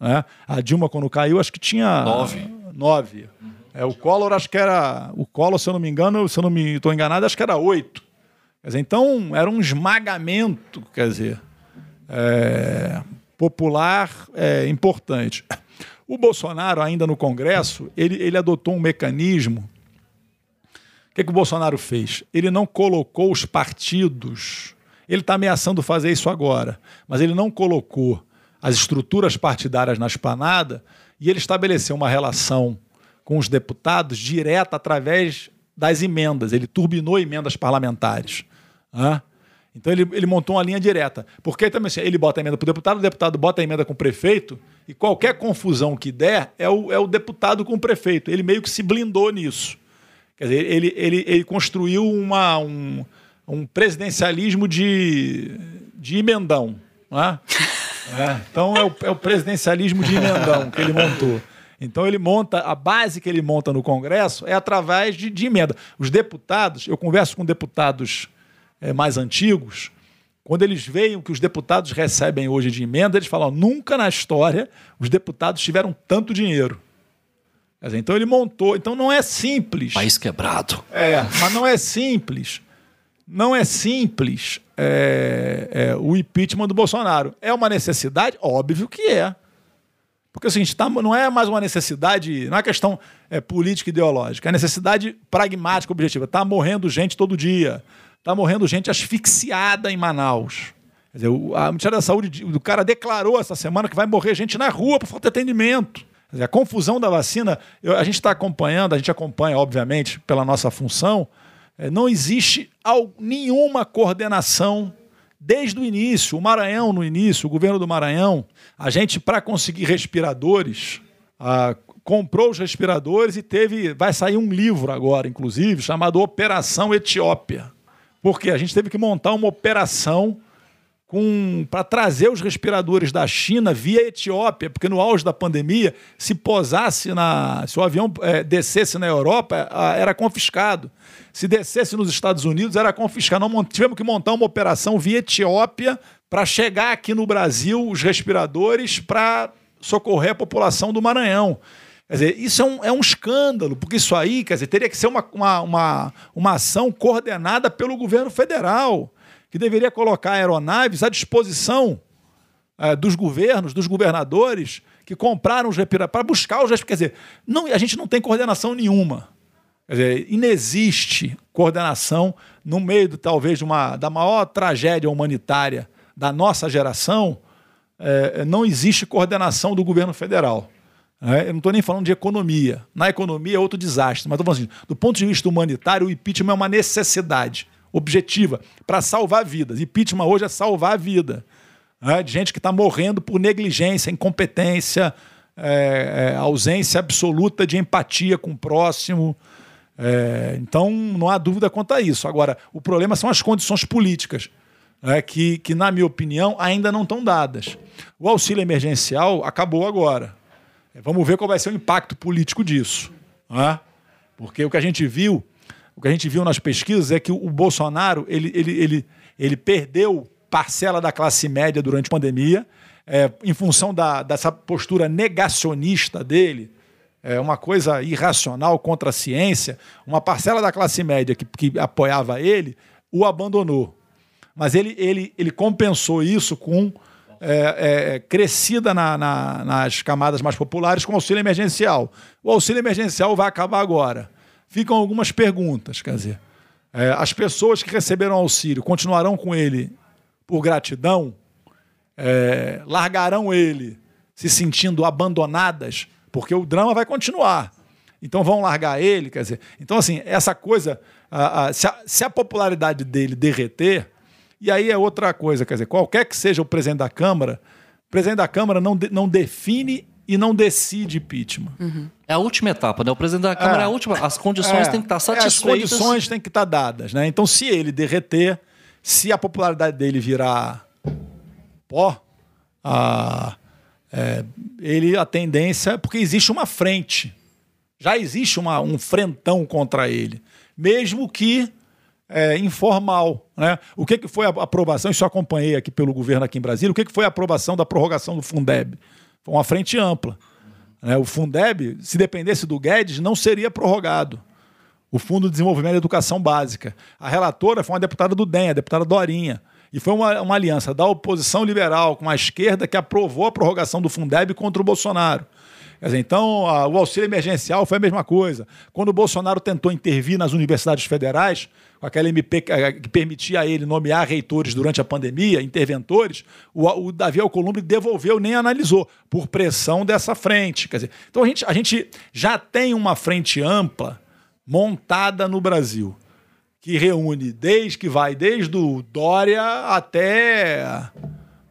Né? A Dilma, quando caiu, acho que tinha. Nove. Nove. É, o Collor, acho que era. O Collor, se eu não me engano, se eu não me estou enganado, acho que era oito. Quer dizer, então, era um esmagamento, quer dizer. É, popular é, importante. O Bolsonaro, ainda no Congresso, ele, ele adotou um mecanismo. O que, que o Bolsonaro fez? Ele não colocou os partidos. Ele está ameaçando fazer isso agora, mas ele não colocou as estruturas partidárias na esplanada e ele estabeleceu uma relação com os deputados direta através das emendas. Ele turbinou emendas parlamentares. Então ele, ele montou uma linha direta. Porque também assim, ele bota a emenda para o deputado, o deputado bota a emenda com o prefeito, e qualquer confusão que der é o, é o deputado com o prefeito. Ele meio que se blindou nisso. Quer dizer, ele, ele, ele construiu uma, um, um presidencialismo de, de emendão. Né? É, então é o, é o presidencialismo de emendão que ele montou. Então ele monta, a base que ele monta no Congresso é através de, de emenda. Os deputados, eu converso com deputados é, mais antigos, quando eles veem o que os deputados recebem hoje de emenda, eles falam: nunca na história os deputados tiveram tanto dinheiro. Dizer, então ele montou. Então não é simples. País quebrado. É, mas não é simples. Não é simples é, é, o impeachment do Bolsonaro. É uma necessidade? Óbvio que é. Porque assim, tá, não é mais uma necessidade, não é questão é, política ideológica, é necessidade pragmática, objetiva. Está morrendo gente todo dia. Está morrendo gente asfixiada em Manaus. Quer dizer, a Ministério da Saúde, o cara declarou essa semana que vai morrer gente na rua por falta de atendimento. Dizer, a confusão da vacina, eu, a gente está acompanhando, a gente acompanha, obviamente, pela nossa função, não existe nenhuma coordenação desde o início. O Maranhão, no início, o governo do Maranhão, a gente, para conseguir respiradores, comprou os respiradores e teve. Vai sair um livro agora, inclusive, chamado Operação Etiópia. Porque a gente teve que montar uma operação para trazer os respiradores da China via Etiópia, porque no auge da pandemia, se posasse na. se o avião é, descesse na Europa, era confiscado. Se descesse nos Estados Unidos, era confiscado. Não, tivemos que montar uma operação via Etiópia para chegar aqui no Brasil os respiradores para socorrer a população do Maranhão. Quer dizer, isso é um, é um escândalo, porque isso aí, quer dizer, teria que ser uma, uma, uma, uma ação coordenada pelo governo federal que deveria colocar aeronaves à disposição é, dos governos, dos governadores que compraram os respiradores para buscar os respiradores. Quer dizer, não, a gente não tem coordenação nenhuma. Quer dizer, inexiste coordenação no meio, talvez, de uma, da maior tragédia humanitária da nossa geração. É, não existe coordenação do governo federal. É, eu não estou nem falando de economia. Na economia é outro desastre. Mas estou falando assim, do ponto de vista humanitário, o impeachment é uma necessidade objetiva para salvar vidas. Impeachment hoje é salvar a vida né? de gente que está morrendo por negligência, incompetência, é, é, ausência absoluta de empatia com o próximo. É, então, não há dúvida quanto a isso. Agora, o problema são as condições políticas, né? que, que, na minha opinião, ainda não estão dadas. O auxílio emergencial acabou agora. Vamos ver qual vai ser o impacto político disso. Né? Porque o que a gente viu o que a gente viu nas pesquisas é que o Bolsonaro ele, ele, ele, ele perdeu parcela da classe média durante a pandemia, é, em função da, dessa postura negacionista dele, é uma coisa irracional contra a ciência, uma parcela da classe média que, que apoiava ele o abandonou. Mas ele, ele, ele compensou isso com é, é, crescida na, na, nas camadas mais populares com auxílio emergencial. O auxílio emergencial vai acabar agora ficam algumas perguntas. Quer dizer, é, as pessoas que receberam auxílio continuarão com ele por gratidão? É, largarão ele se sentindo abandonadas? Porque o drama vai continuar. Então vão largar ele, quer dizer. Então, assim, essa coisa, a, a, se, a, se, a, popularidade dele derreter, e aí é outra coisa, quer dizer, qualquer que seja o presidente da Câmara, o presidente da Câmara não, de, não define e não decide impeachment. Uhum. É a última etapa, né? O presidente da Câmara é, é a última. As condições é, têm que estar satisfeitas. as condições têm que estar dadas, né? Então, se ele derreter, se a popularidade dele virar pó, a, é, ele a tendência. Porque existe uma frente. Já existe uma, um frentão contra ele. Mesmo que é, informal. Né? O que, que foi a aprovação? Isso eu acompanhei aqui pelo governo aqui em Brasília. O que, que foi a aprovação da prorrogação do Fundeb? Foi uma frente ampla. Né? O Fundeb, se dependesse do Guedes, não seria prorrogado. O Fundo de Desenvolvimento da Educação Básica. A relatora foi uma deputada do DEM, a deputada Dorinha. E foi uma, uma aliança da oposição liberal com a esquerda que aprovou a prorrogação do Fundeb contra o Bolsonaro. Dizer, então, a, o auxílio emergencial foi a mesma coisa. Quando o Bolsonaro tentou intervir nas universidades federais, com aquela MP eh, que permitia a ele nomear reitores durante a pandemia, interventores, o, o Davi Alcolumbre devolveu, nem analisou, por pressão dessa frente. Quer dizer, então a gente, a gente já tem uma frente ampla montada no Brasil, que reúne desde que vai desde o Dória até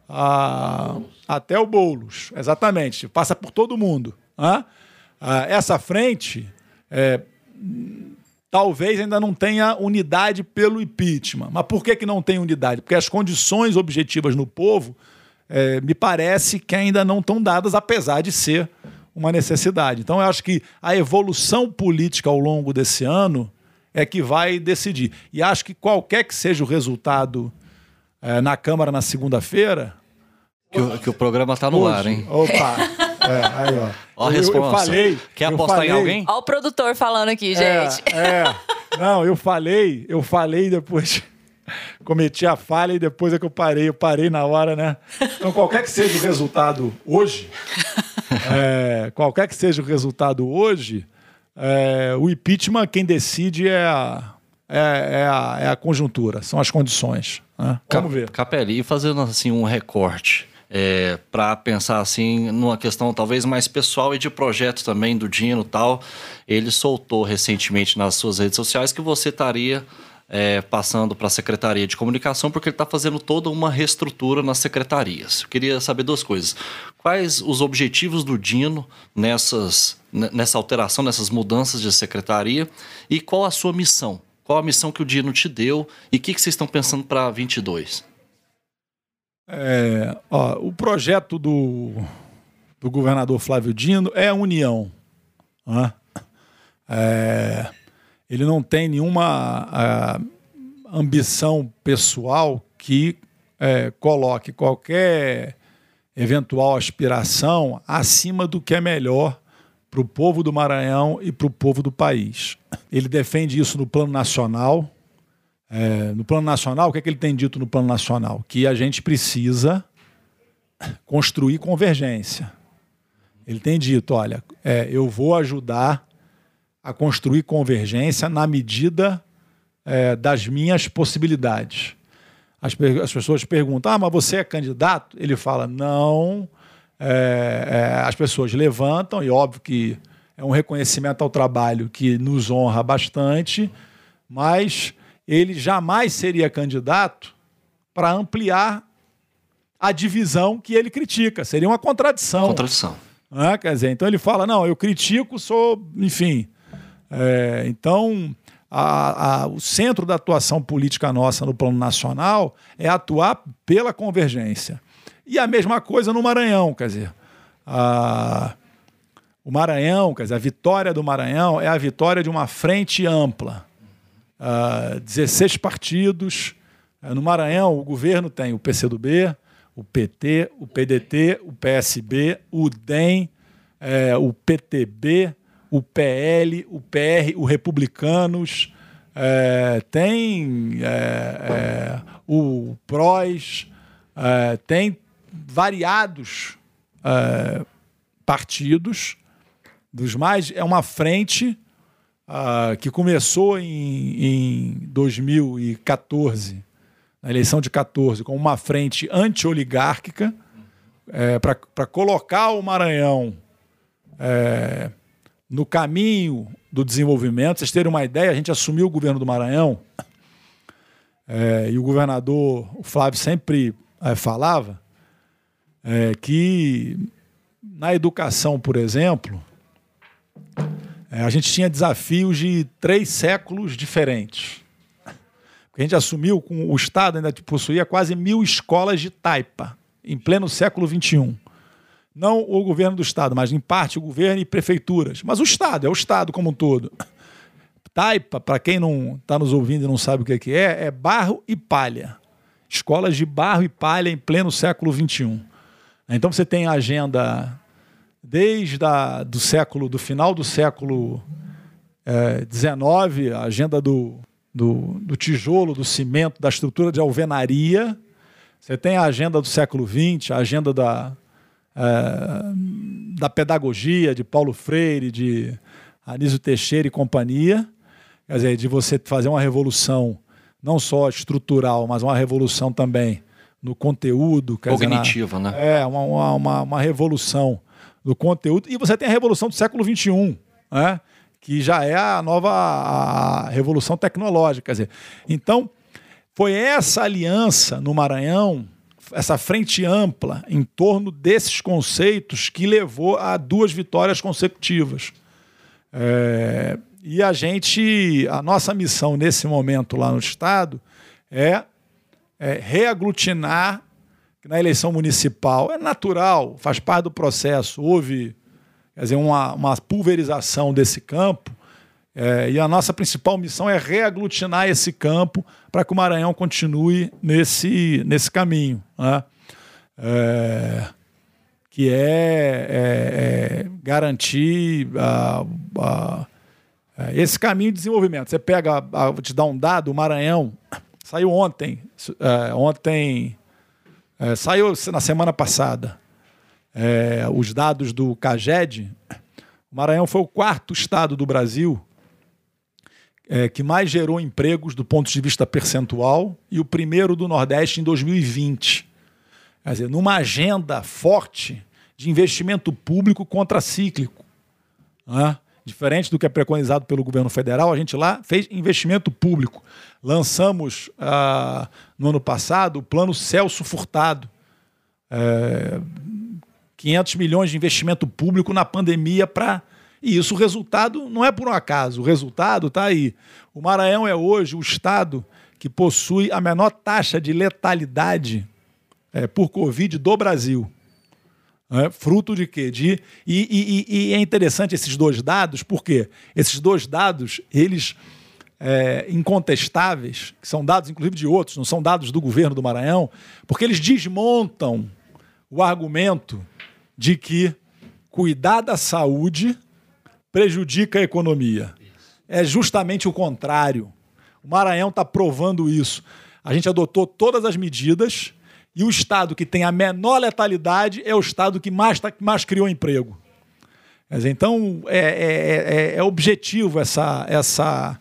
até o Boulos, exatamente, passa por todo mundo. Né? essa frente é, talvez ainda não tenha unidade pelo impeachment. Mas por que, que não tem unidade? Porque as condições objetivas no povo é, me parece que ainda não estão dadas, apesar de ser uma necessidade. Então, eu acho que a evolução política ao longo desse ano é que vai decidir. E acho que qualquer que seja o resultado é, na Câmara na segunda-feira. Que, que, o programa está no hoje, ar, hein? Opa! É, aí, ó. Ó a Eu- eu, resposta. falei. Quer eu apostar em falei- alguém? Olha o produtor falando aqui, É, gente. é. Não, eu falei, eu falei depois. Cometi a falha e depois é que eu parei. Eu parei na hora, né? Então, qualquer que seja o resultado hoje, é, qualquer que seja o resultado hoje, é, o impeachment, quem decide é a, é, é a, é a conjuntura, são as condições. né? Vamos ver. Capelli, e fazendo assim um recorte é, para pensar assim numa questão talvez mais pessoal e de projeto também do Dino tal, ele soltou recentemente nas suas redes sociais que você estaria é, passando para a Secretaria de Comunicação porque ele está fazendo toda uma reestrutura nas secretarias. Eu queria saber duas coisas. Quais os objetivos do Dino nessas, nessa alteração, nessas mudanças de secretaria e qual a sua missão? Qual a missão que o Dino te deu e o que, que vocês estão pensando para 22? É, ó, o projeto do, do governador Flávio Dino é a união. né? É, ele não tem nenhuma ah, ambição pessoal que é, coloque qualquer eventual aspiração acima do que é melhor para o povo do Maranhão e para o povo do país. Ele defende isso no plano nacional. É, no plano nacional, o que, é que ele tem dito no plano nacional? Que a gente precisa construir convergência. Ele tem dito: olha, é, eu vou ajudar a construir convergência na medida é, das minhas possibilidades. As, as pessoas perguntam: ah, mas você é candidato? Ele fala: não. É, é, as pessoas levantam, e óbvio que é um reconhecimento ao trabalho que nos honra bastante, mas ele jamais seria candidato para ampliar a divisão que ele critica. Seria uma contradição. Contradição. né? Quer dizer, então ele fala: não, eu critico, sou, enfim. É, então, a- a- o centro da atuação política nossa no plano nacional é atuar pela convergência. E a mesma coisa no Maranhão, quer dizer, a- o Maranhão, quer dizer, a vitória do Maranhão é a vitória de uma frente ampla. Ah, 16 partidos. Ah, No Maranhão, o governo tem o PCdoB, o PT, o PDT, o PSB, o DEM, eh, o PTB, o PL, o PR, o Republicanos, eh, tem eh, eh, o PROS, eh, tem variados eh, partidos, dos mais. É uma frente ah, que começou em, em 2014, na eleição de 14, com uma frente anti-oligárquica, para colocar o Maranhão é, no caminho do desenvolvimento. Vocês terem uma ideia, a gente assumiu o governo do Maranhão é, e o governador o Flávio sempre é, falava é, que na educação, por exemplo, é, a gente tinha desafios de três séculos diferentes. A gente assumiu com o Estado ainda possuía quase mil escolas de taipa, em pleno século XXI. Não o governo do Estado, mas em parte o governo e prefeituras. Mas o Estado, é o Estado como um todo. Taipa, para quem não está nos ouvindo e não sabe o é que é, é barro e palha. Escolas de barro e palha em pleno século XXI. Então você tem a agenda desde a, do século, do final do século XIX, a agenda do, do, do tijolo, do cimento, da estrutura de alvenaria. Você tem a agenda do século XX, a agenda da, eh, da pedagogia de Paulo Freire, de Anísio Teixeira e companhia. Quer dizer, de você fazer uma revolução não só estrutural, mas uma revolução também no conteúdo. quer dizer, na- Cognitiva, né? é, uma, uma, uma, uma revolução do conteúdo. E você tem a revolução do século XXI, né? que já é a nova revolução tecnológica. Quer dizer, então, foi essa aliança no Maranhão, essa frente ampla em torno desses conceitos que levou a duas vitórias consecutivas. É, e a gente, a nossa missão nesse momento lá no Estado é, é reaglutinar na eleição municipal é natural, faz parte do processo, houve quer dizer, uma, uma pulverização desse campo, é, e a nossa principal missão é reaglutinar esse campo para que o Maranhão continue nesse, nesse caminho. né? É, que é, é, é garantir a, a, é, esse caminho de desenvolvimento. Você pega, a, vou te dar um dado, o Maranhão saiu ontem, é, ontem é, saiu na semana passada é, os dados do CAGED. O Maranhão foi o quarto estado do Brasil é, que mais gerou empregos do ponto de vista percentual e o primeiro do Nordeste em 2020. Quer dizer, numa agenda forte de investimento público contracíclico. Né? Diferente do que é preconizado pelo governo federal, a gente lá fez investimento público. Lançamos ah, no ano passado o plano Celso Furtado. É, 500 milhões de investimento público na pandemia para e isso, o resultado não é por um acaso, o resultado está aí. O Maranhão é hoje o estado que possui a menor taxa de letalidade é, por Covid do Brasil. É, fruto de quê? De, e, e, e, é interessante esses dois dados, porque esses dois dados, eles é, incontestáveis, que são dados inclusive de outros, não são dados do governo do Maranhão, porque eles desmontam o argumento de que cuidar da saúde prejudica a economia. É justamente o contrário. O Maranhão está provando isso. A gente adotou todas as medidas e o estado que tem a menor letalidade é o estado que mais, tá, mais criou emprego. Dizer, então, é, é, é, é, objetivo essa, essa,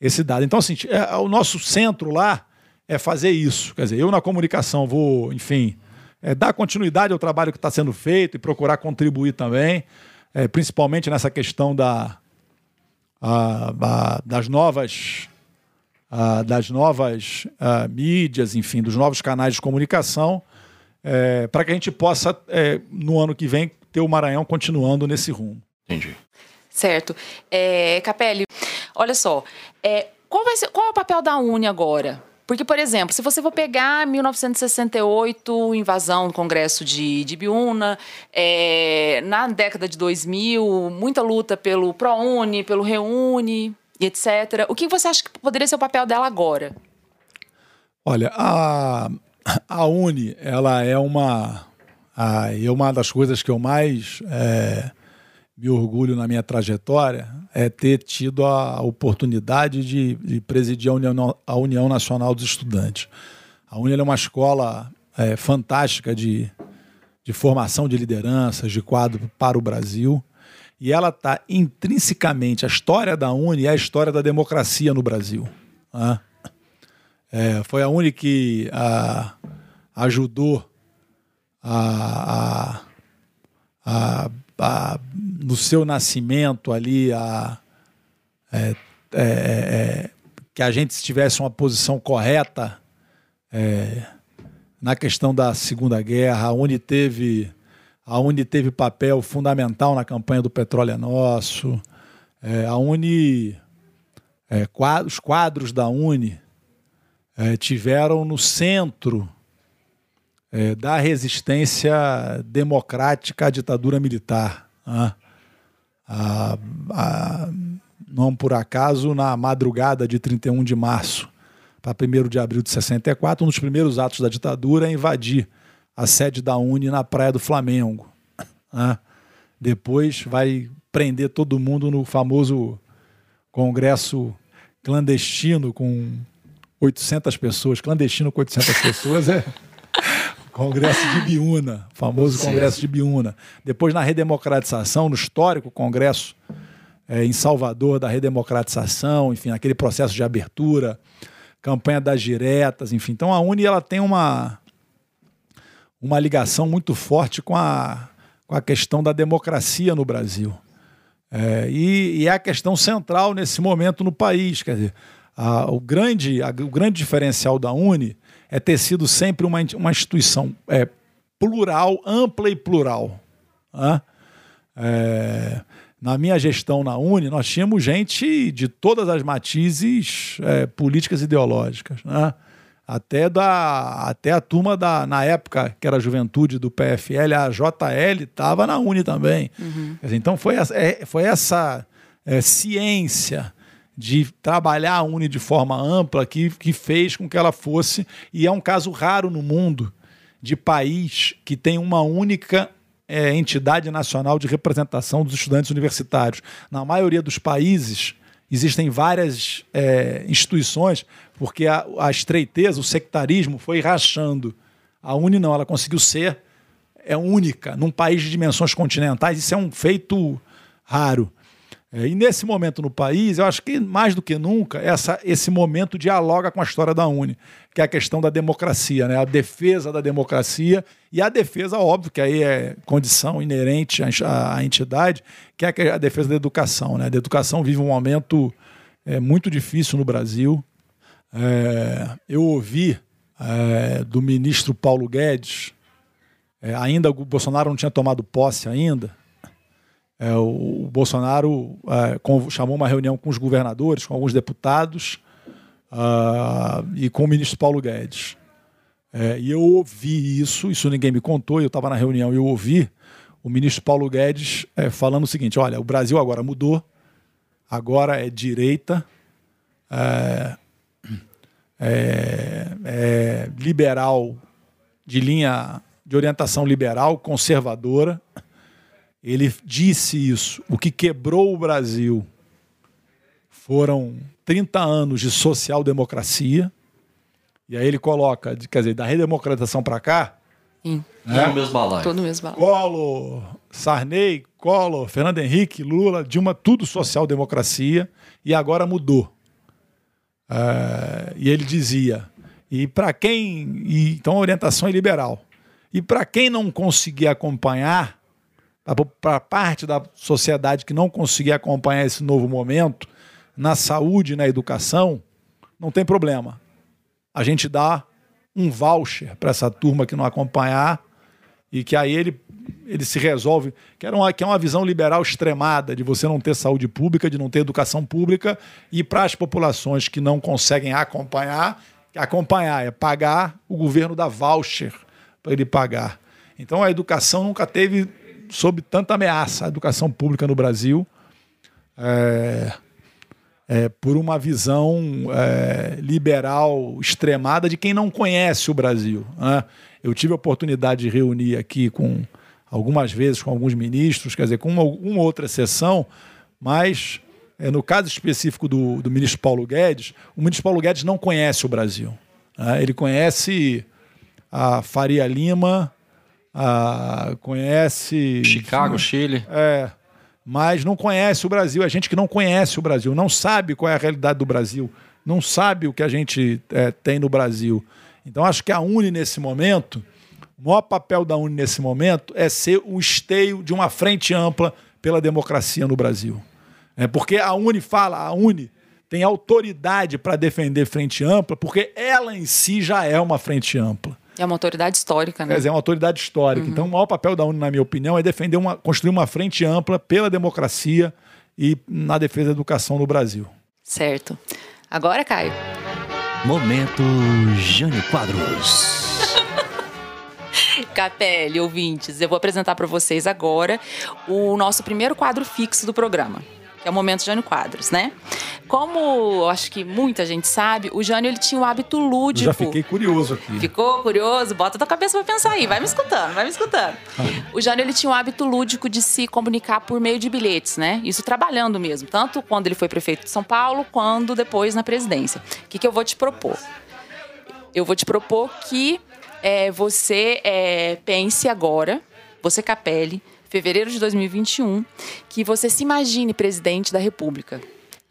esse dado. Então, assim, é, o nosso centro lá é fazer isso. Quer dizer, eu na comunicação vou, enfim, é, dar continuidade ao trabalho que está sendo feito e procurar contribuir também é, principalmente nessa questão da, a, a, das novas, a, das novas mídias, enfim, dos novos canais de comunicação, é, para que a gente possa, é, no ano que vem, ter o Maranhão continuando nesse rumo. Entendi. Certo. É, Capelli, olha só, é, qual, vai ser, qual é o papel da Uni agora? Porque, por exemplo, se você for pegar 1968, invasão do Congresso de, de Biúna, é, na década de 2000, muita luta pelo ProUni, pelo Reúne, etc. O que você acha que poderia ser o papel dela agora? Olha, a, a Uni, ela é uma, a, uma das coisas que eu mais é, me orgulho na minha trajetória é ter tido a oportunidade de, de presidir a União, a União, Nacional dos Estudantes. A União é uma escola é, fantástica de, de formação de lideranças, de quadro para o Brasil. E ela está intrinsecamente, a história da Uni é a história da democracia no Brasil. Né? É, foi a Uni que a, ajudou a, a, a no seu nascimento ali a, é, é, é, que a gente tivesse uma posição correta é, na questão da Segunda Guerra, a Uni teve a Uni teve papel fundamental na campanha do Petróleo é Nosso, é, a Uni é, os quadros da Uni tiveram no centro é, da resistência democrática à ditadura militar. Né? A, a, não por acaso, na madrugada de 31 de março para 1 de abril de 64, um dos primeiros atos da ditadura é invadir a sede da Uni na Praia do Flamengo. Né? Depois vai prender todo mundo no famoso congresso clandestino com 800 pessoas. Clandestino com 800 pessoas é Congresso de Biúna, famoso Congresso de Biúna. Depois, na redemocratização, no histórico Congresso é, em Salvador da redemocratização, enfim, aquele processo de abertura, campanha das diretas, enfim. Então, a Uni ela tem uma, uma ligação muito forte com a, com a questão da democracia no Brasil. É, e, e, é a questão central nesse momento no país. Quer dizer, a, o, grande, a, o grande diferencial da Uni é ter sido sempre uma, uma instituição é, plural, ampla e plural. Né? É, na minha gestão na Uni, nós tínhamos gente de todas as matizes é, políticas e ideológicas. Né? Até, da, até a turma da, na época, que era a juventude do PFL, a JL estava na Uni também. Uhum. Então foi, é, foi essa é, ciência de trabalhar a Uni de forma ampla que, que fez com que ela fosse, e é um caso raro no mundo, de país que tem uma única é, entidade nacional de representação dos estudantes universitários. Na maioria dos países, existem várias é, instituições, porque a, a estreiteza, o sectarismo foi rachando. A Uni não, ela conseguiu ser é única num país de dimensões continentais. Isso é um feito raro. É, e nesse momento no país, eu acho que mais do que nunca, essa, esse momento dialoga com a história da Uni, que é a questão da democracia, né? a defesa da democracia e a defesa, óbvio, que aí é condição inerente à, à entidade, que é a defesa da educação. Né? A educação vive um momento é, muito difícil no Brasil. É, eu ouvi é, do ministro Paulo Guedes, é, ainda o Bolsonaro não tinha tomado posse ainda, é, o, Bolsonaro é, chamou uma reunião com os governadores, com alguns deputados uh, e com o ministro Paulo Guedes. É, e eu ouvi isso, isso ninguém me contou, eu estava na reunião e eu ouvi o ministro Paulo Guedes é, falando o seguinte: olha, o Brasil agora mudou, agora é direita, é, é, é liberal, de linha de orientação liberal, conservadora. Ele disse isso. O que quebrou o Brasil foram 30 anos de social-democracia. E aí ele coloca, quer dizer, da redemocratização para cá. Sim. Né? Todo mesmo balaio. Todo mesmo balaio. Collor, Sarney, Collor, Fernando Henrique, Lula, Dilma, tudo social-democracia. E agora mudou. Uh, e ele dizia, e para quem. E, então a orientação é liberal. E para quem não conseguir acompanhar, para parte da sociedade que não conseguir acompanhar esse novo momento, na saúde na educação, não tem problema. A gente dá um voucher para essa turma que não acompanhar e que aí ele, ele se resolve, que, era uma, que é uma visão liberal extremada de você não ter saúde pública, de não ter educação pública e para as populações que não conseguem acompanhar, acompanhar é pagar, o governo dá voucher para ele pagar. Então a educação nunca teve sob tanta ameaça a educação pública no Brasil é, é, por uma visão é, liberal extremada de quem não conhece o Brasil. Né? Eu tive a oportunidade de reunir aqui com algumas vezes com alguns ministros, quer dizer, com uma, uma outra sessão, mas é, no caso específico do, do ministro Paulo Guedes, o ministro Paulo Guedes não conhece o Brasil. Né? Ele conhece a Faria Lima, ah, conhece. Chicago, Chile. É. Mas não conhece o Brasil. É gente que não conhece o Brasil, não sabe qual é a realidade do Brasil, não sabe o que a gente é, tem no Brasil. Então acho que a Uni, nesse momento, o maior papel da Uni nesse momento é ser o esteio de uma frente ampla pela democracia no Brasil. É porque a Uni fala, a Uni tem autoridade para defender frente ampla, porque ela em si já é uma frente ampla. É uma autoridade histórica, né? Quer dizer, é uma autoridade histórica. Uhum. Então, o maior papel da ONU, na minha opinião, é defender uma, construir uma frente ampla pela democracia e na defesa da educação no Brasil. Certo. Agora, Caio. Momento Jânio Quadros. Capelli, ouvintes, eu vou apresentar para vocês agora o nosso primeiro quadro fixo do programa é o Momento Jânio Quadros, né? Como acho que muita gente sabe, o Jânio ele tinha o hábito lúdico. Eu já fiquei curioso aqui. Ficou curioso? Bota tua cabeça pra pensar aí, vai me escutando, vai me escutando. o Jânio ele tinha o hábito lúdico de se comunicar por meio de bilhetes, né? Isso trabalhando mesmo, tanto quando ele foi prefeito de São Paulo, quando depois na presidência. O que, que eu vou te propor? Eu vou te propor que é, você é, pense agora, você Capelli, fevereiro de 2021, que você se imagine presidente da República.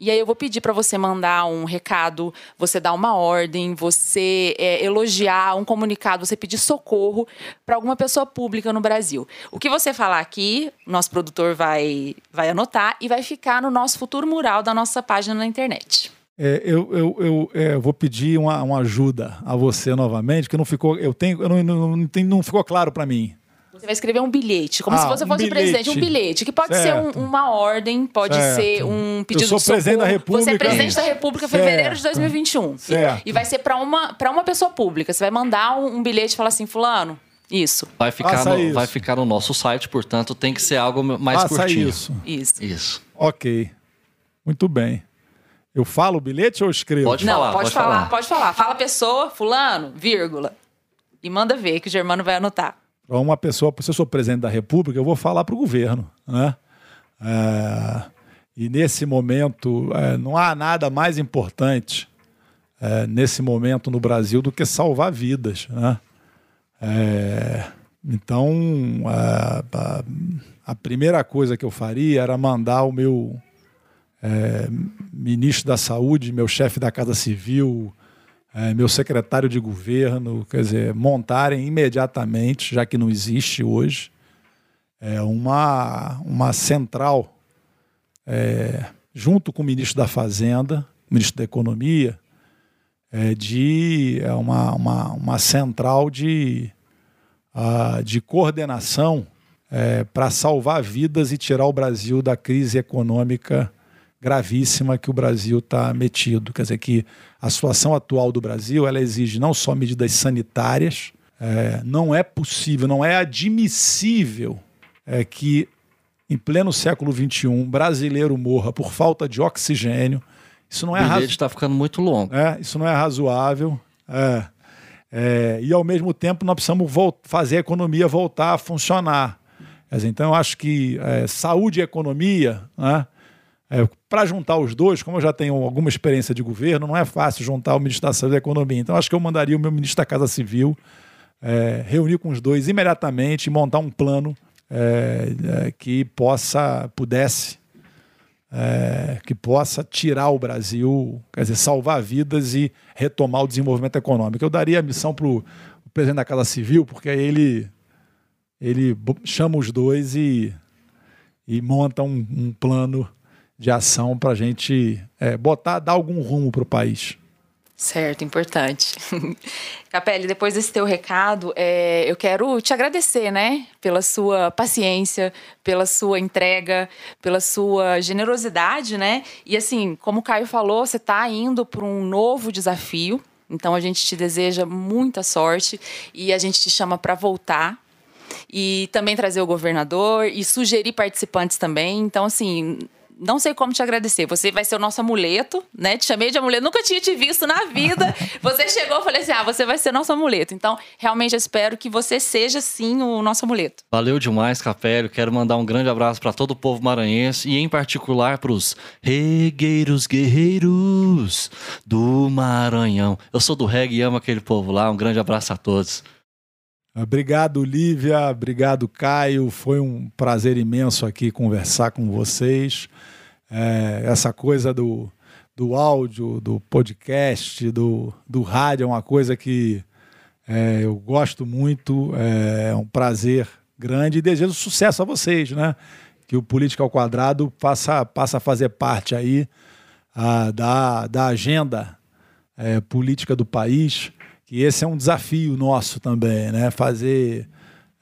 E aí eu vou pedir para você mandar um recado, você dar uma ordem, você é, elogiar um comunicado, você pedir socorro para alguma pessoa pública no Brasil. O que você falar aqui, nosso produtor vai, vai anotar e vai ficar no nosso futuro mural da nossa página na internet. É, eu, eu, eu é, vou pedir uma, uma, ajuda a você novamente, porque não ficou, eu tenho, eu não, não, não, não ficou claro para mim. Você vai escrever um bilhete, como ah, se você fosse um o presidente, um bilhete, que pode certo. ser um, uma ordem, pode certo. ser um pedido Eu sou de socorro. presidente da República. Você é presidente da República em fevereiro de 2021. Certo. E, e vai ser para uma, uma pessoa pública. Você vai mandar um, um bilhete e falar assim, fulano, isso. Vai ficar, no, isso. vai ficar no nosso site, portanto, tem que ser algo mais Faça curtinho. Isso. Isso. Isso. Ok. Muito bem. Eu falo o bilhete ou escrevo? Pode Não, falar. Pode, pode falar, falar, pode falar. Fala pessoa, fulano, vírgula. E manda ver que o Germano vai anotar. Para uma pessoa, se eu sou presidente da República, eu vou falar para o governo. Né? É, e nesse momento, é, não há nada mais importante é, nesse momento no Brasil do que salvar vidas. Né? É, então, a, primeira coisa que eu faria era mandar o meu é, ministro da Saúde, meu chefe da Casa Civil, é, meu secretário de governo, quer dizer, montarem imediatamente, já que não existe hoje, é, uma, uma central é, junto com o ministro da Fazenda, ministro da Economia, é, de é uma, uma, uma central de, de coordenação é, para salvar vidas e tirar o Brasil da crise econômica gravíssima que o Brasil está metido. Quer dizer, que a situação atual do Brasil ela exige não só medidas sanitárias, é, não é possível, não é admissível é, que em pleno século XXI, um brasileiro morra por falta de oxigênio. Isso não é razoável. está ficando muito longo. É, isso não é razoável. É. É, e ao mesmo tempo nós precisamos fazer a economia voltar a funcionar. Então eu acho que é, saúde e economia, né, é, para juntar os dois, como eu já tenho alguma experiência de governo, não é fácil juntar o ministro da Saúde e Economia. Então acho que eu mandaria o meu ministro da Casa Civil é, reunir com os dois imediatamente e montar um plano é, é, que possa, pudesse, é, que possa tirar o Brasil, quer dizer, salvar vidas e retomar o desenvolvimento econômico. Eu daria a missão para o presidente da Casa Civil, porque aí ele, ele chama os dois e, e monta um, um plano de ação para a gente é, botar, dar algum rumo para o país. Certo, importante. Capelli, depois desse teu recado, é, eu quero te agradecer, né, pela sua paciência, pela sua entrega, pela sua generosidade, né? E assim, como o Caio falou, você está indo para um novo desafio. Então a gente te deseja muita sorte e a gente te chama para voltar e também trazer o governador e sugerir participantes também. Então, assim, não sei como te agradecer. Você vai ser o nosso amuleto, né? Te chamei de amuleto, nunca tinha te visto na vida. Você chegou, e falei assim: ah, você vai ser nosso amuleto. Então, realmente eu espero que você seja sim o nosso amuleto. Valeu demais, Capélio. Quero mandar um grande abraço para todo o povo maranhense e, em particular, para os regueiros guerreiros do Maranhão. Eu sou do reggae e amo aquele povo lá. Um grande abraço a todos. Obrigado, Lívia. Obrigado, Caio. Foi um prazer imenso aqui conversar com vocês. É, essa coisa do, do áudio, do podcast, do, do rádio é uma coisa que é, eu gosto muito. É, é um prazer grande e desejo sucesso a vocês, né? Que o Política ao Quadrado passa, passa a fazer parte aí a, da, da agenda é, política do país que esse é um desafio nosso também, né? Fazer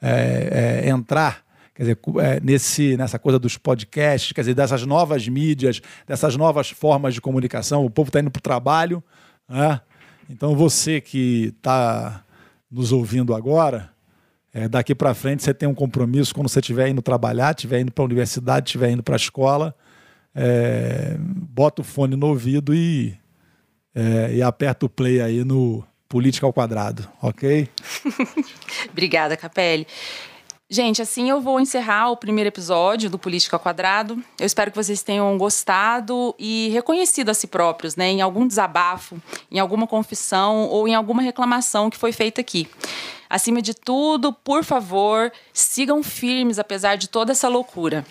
é, é, entrar quer dizer, é, nesse, nessa coisa dos podcasts, quer dizer, dessas novas mídias, dessas novas formas de comunicação. O povo está indo para o trabalho, né? Então você que está nos ouvindo agora, é, daqui para frente você tem um compromisso quando você estiver indo trabalhar, estiver indo para a universidade, estiver indo para a escola, é, bota o fone no ouvido e, é, e aperta o play aí no política ao quadrado, ok? Obrigada, Capelli. Gente, assim eu vou encerrar o primeiro episódio do Política ao Quadrado. Eu espero que vocês tenham gostado e reconhecido a si próprios, né, em algum desabafo, em alguma confissão ou em alguma reclamação que foi feita aqui. Acima de tudo, por favor, sigam firmes apesar de toda essa loucura.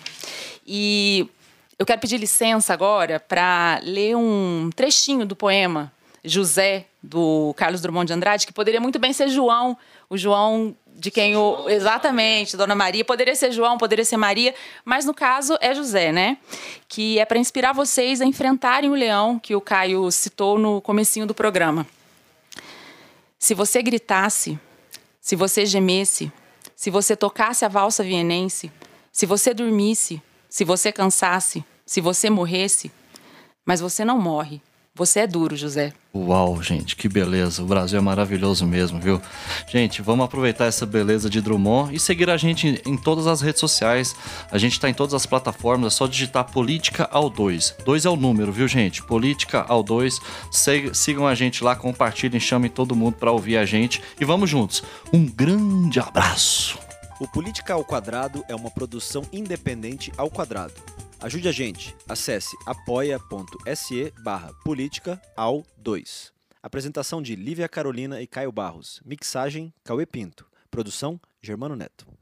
E eu quero pedir licença agora para ler um trechinho do poema José, do Carlos Drummond de Andrade, que poderia muito bem ser João, o João de quem o. Exatamente, Dona Maria. Poderia ser João, poderia ser Maria, mas no caso é José, né? Que é para inspirar vocês a enfrentarem o leão que o Caio citou no comecinho do programa. Se você gritasse, se você gemesse, se você tocasse a valsa vienense, se você dormisse, se você cansasse, se você morresse, mas você não morre. Você é duro, José. Uau, gente, que beleza. O Brasil é maravilhoso mesmo, viu? Gente, vamos aproveitar essa beleza de Drummond e seguir a gente em todas as redes sociais. A gente está em todas as plataformas, é só digitar Política ao 2. 2 é o número, viu, gente? Política ao 2. Sigam a gente lá, compartilhem, chamem todo mundo para ouvir a gente e vamos juntos. Um grande abraço. O Política ao Quadrado é uma produção independente ao quadrado. Ajude a gente. Acesse apoia.se barra política ao 2. Apresentação de Lívia Carolina e Caio Barros. Mixagem Cauê Pinto. Produção Germano Neto.